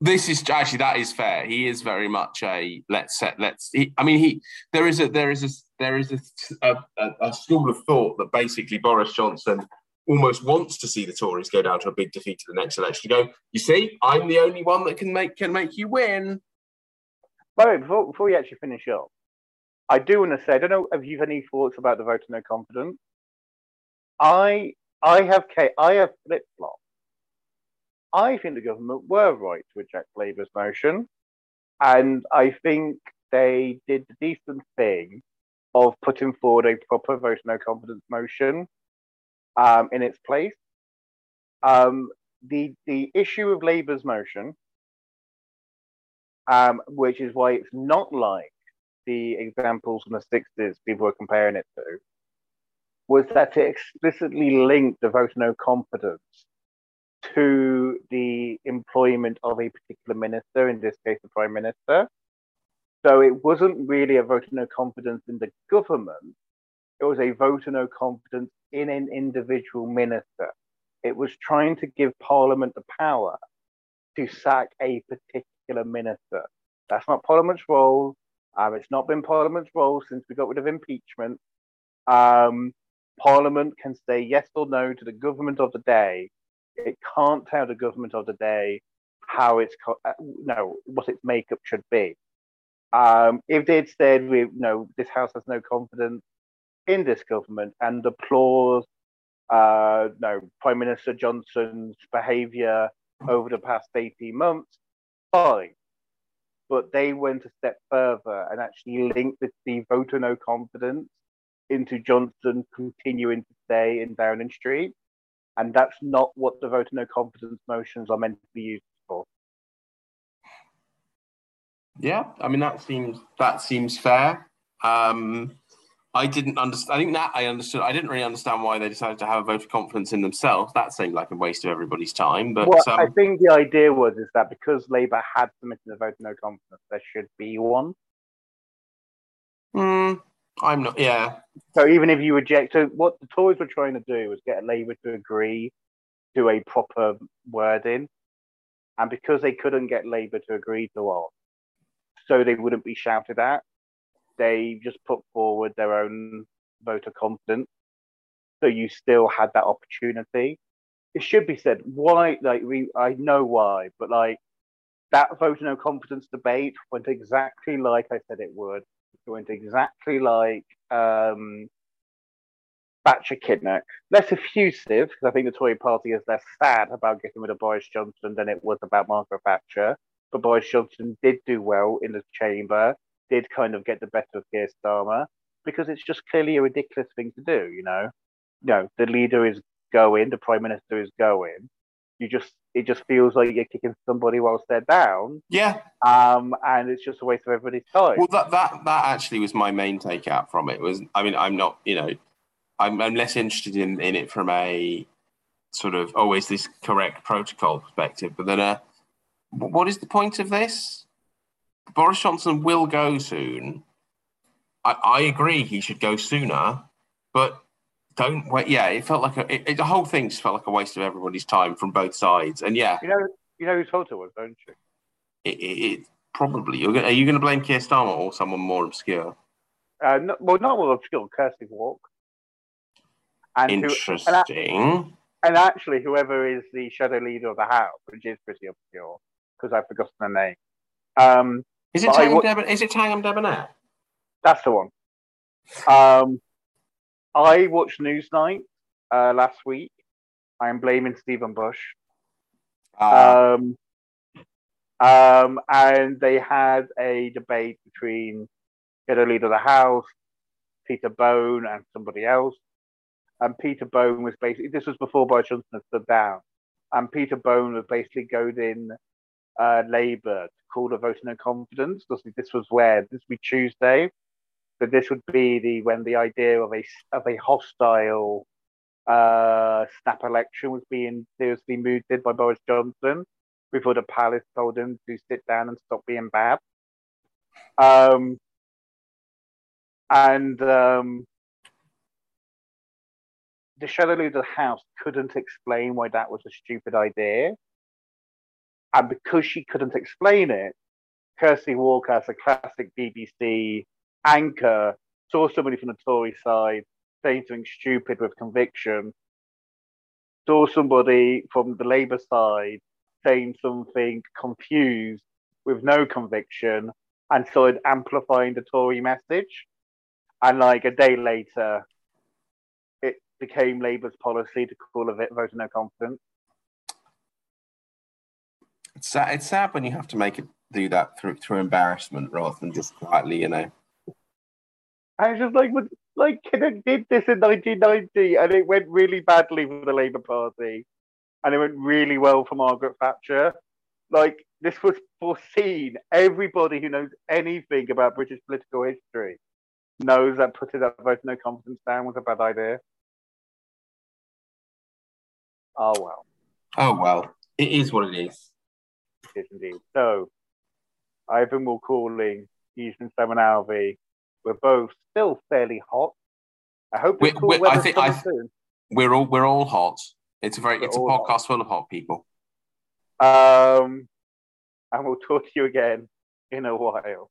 This is actually that is fair. He is very much a let's set let's. He, I mean, he there is a there is a there is a, a, a school of thought that basically Boris Johnson almost wants to see the Tories go down to a big defeat at the next election. Go, you see, I'm the only one that can make can make you win. By the way, before, before we actually finish up, I do want to say I don't know if you've any thoughts about the vote of no confidence. I I have I have flip flop. I think the government were right to reject Labour's motion, and I think they did the decent thing of putting forward a proper vote of no confidence motion um, in its place. Um, the the issue of Labour's motion, um, which is why it's not like the examples from the 60s people were comparing it to, was that it explicitly linked the vote of no confidence to the employment of a particular minister, in this case, the prime minister. So it wasn't really a vote of no confidence in the government. It was a vote of no confidence in an individual minister. It was trying to give Parliament the power to sack a particular minister. That's not Parliament's role. Um, it's not been Parliament's role since we got rid of impeachment. Um, Parliament can say yes or no to the government of the day. It can't tell the government of the day how it's co- uh, no what its makeup should be. Um, if they'd said we no this house has no confidence in this government and applause uh, no Prime Minister Johnson's behaviour over the past 18 months, fine. But they went a step further and actually linked the, the vote of no confidence into Johnson continuing to stay in Downing Street. And that's not what the vote of no confidence motions are meant to be used for. Yeah, I mean that seems that seems fair. Um, I didn't understand. I think that I understood. I didn't really understand why they decided to have a vote of confidence in themselves. That seemed like a waste of everybody's time. But well, um, I think the idea was is that because Labour had submitted a vote of no confidence, there should be one. mm, I'm not. Yeah, So even if you reject, so what the Tories were trying to do was get Labour to agree to a proper wording, and because they couldn't get Labour to agree to one, so they wouldn't be shouted at, they just put forward their own vote of confidence. So you still had that opportunity. It should be said why, like we, I know why, but like that vote of no confidence debate went exactly like I said it would. It went exactly like um, Thatcher Kinnock. Less effusive, because I think the Tory party is less sad about getting rid of Boris Johnson than it was about Margaret Thatcher. But Boris Johnson did do well in the chamber, did kind of get the better of Keir Starmer, because it's just clearly a ridiculous thing to do, you know? You know, the leader is going, the prime minister is going. You just it just feels like you're kicking somebody whilst they're down. yeah. Um, and it's just a waste of everybody's time. Well, that that that actually was my main takeout from it. Was I mean, I'm not. You know, I'm, I'm less interested in in it from a sort of always this correct protocol perspective. But then, uh, what is the point of this? Boris Johnson will go soon. I, I agree he should go sooner, but don't wait. Yeah, it felt like a, it, it- the whole thing just felt like a waste of everybody's time from both sides. And yeah, you know, you know who told it was, don't you? it, it, it probably you're gonna, are you going to blame Keir Starmer or someone more obscure? Uh, no, well, not well obscure, Kirsty Wark. And, who, and, Interesting. and actually, whoever is the shadow leader of the house, which is pretty obscure, because I've forgotten the name. Um, Is it But I Thangam wa- Debon- Is it Thangam Debbonaire? that's the one. Um, I watched Newsnight uh, last week. I am blaming Stephen Bush. Uh, Um, um, and they had a debate between the leader of the House, Peter Bone, and somebody else. And Peter Bone was basically, this was before Boris Johnson had stood down. And Peter Bone was basically goading uh, Labour to call a vote of no confidence. This was where, this would be Tuesday. So this would be the when the idea of a of a hostile uh, snap election was being seriously mooted by Boris Johnson before the palace told him to sit down and stop being bad. Um, and um, the shadow leader of the house couldn't explain why that was a stupid idea. And because she couldn't explain it, Kirsty Walker, as a classic BBC anchor, saw somebody from the Tory side saying something stupid with conviction, saw somebody from the Labour side saying something confused with no conviction, and started amplifying the Tory message. And like a day later, it became Labour's policy to call a vote of no confidence. It's sad. It's sad when you have to make it do that through through embarrassment rather than just quietly, you know. I was just like, like Kinnock did this in 1990, and it went really badly for the Labour Party, and it went really well for Margaret Thatcher. Like this was foreseen. Everybody who knows anything about British political history knows that putting that vote no confidence down was a bad idea. Oh well. Oh well. It is what it is. Is indeed. So, Ivan will calling Houston Simon Alvey. We're both still fairly hot. I hope we, cool we, I think I, soon. We're all we're all hot. It's a very we're it's a podcast hot. full of hot people. Um, and we'll talk to you again in a while.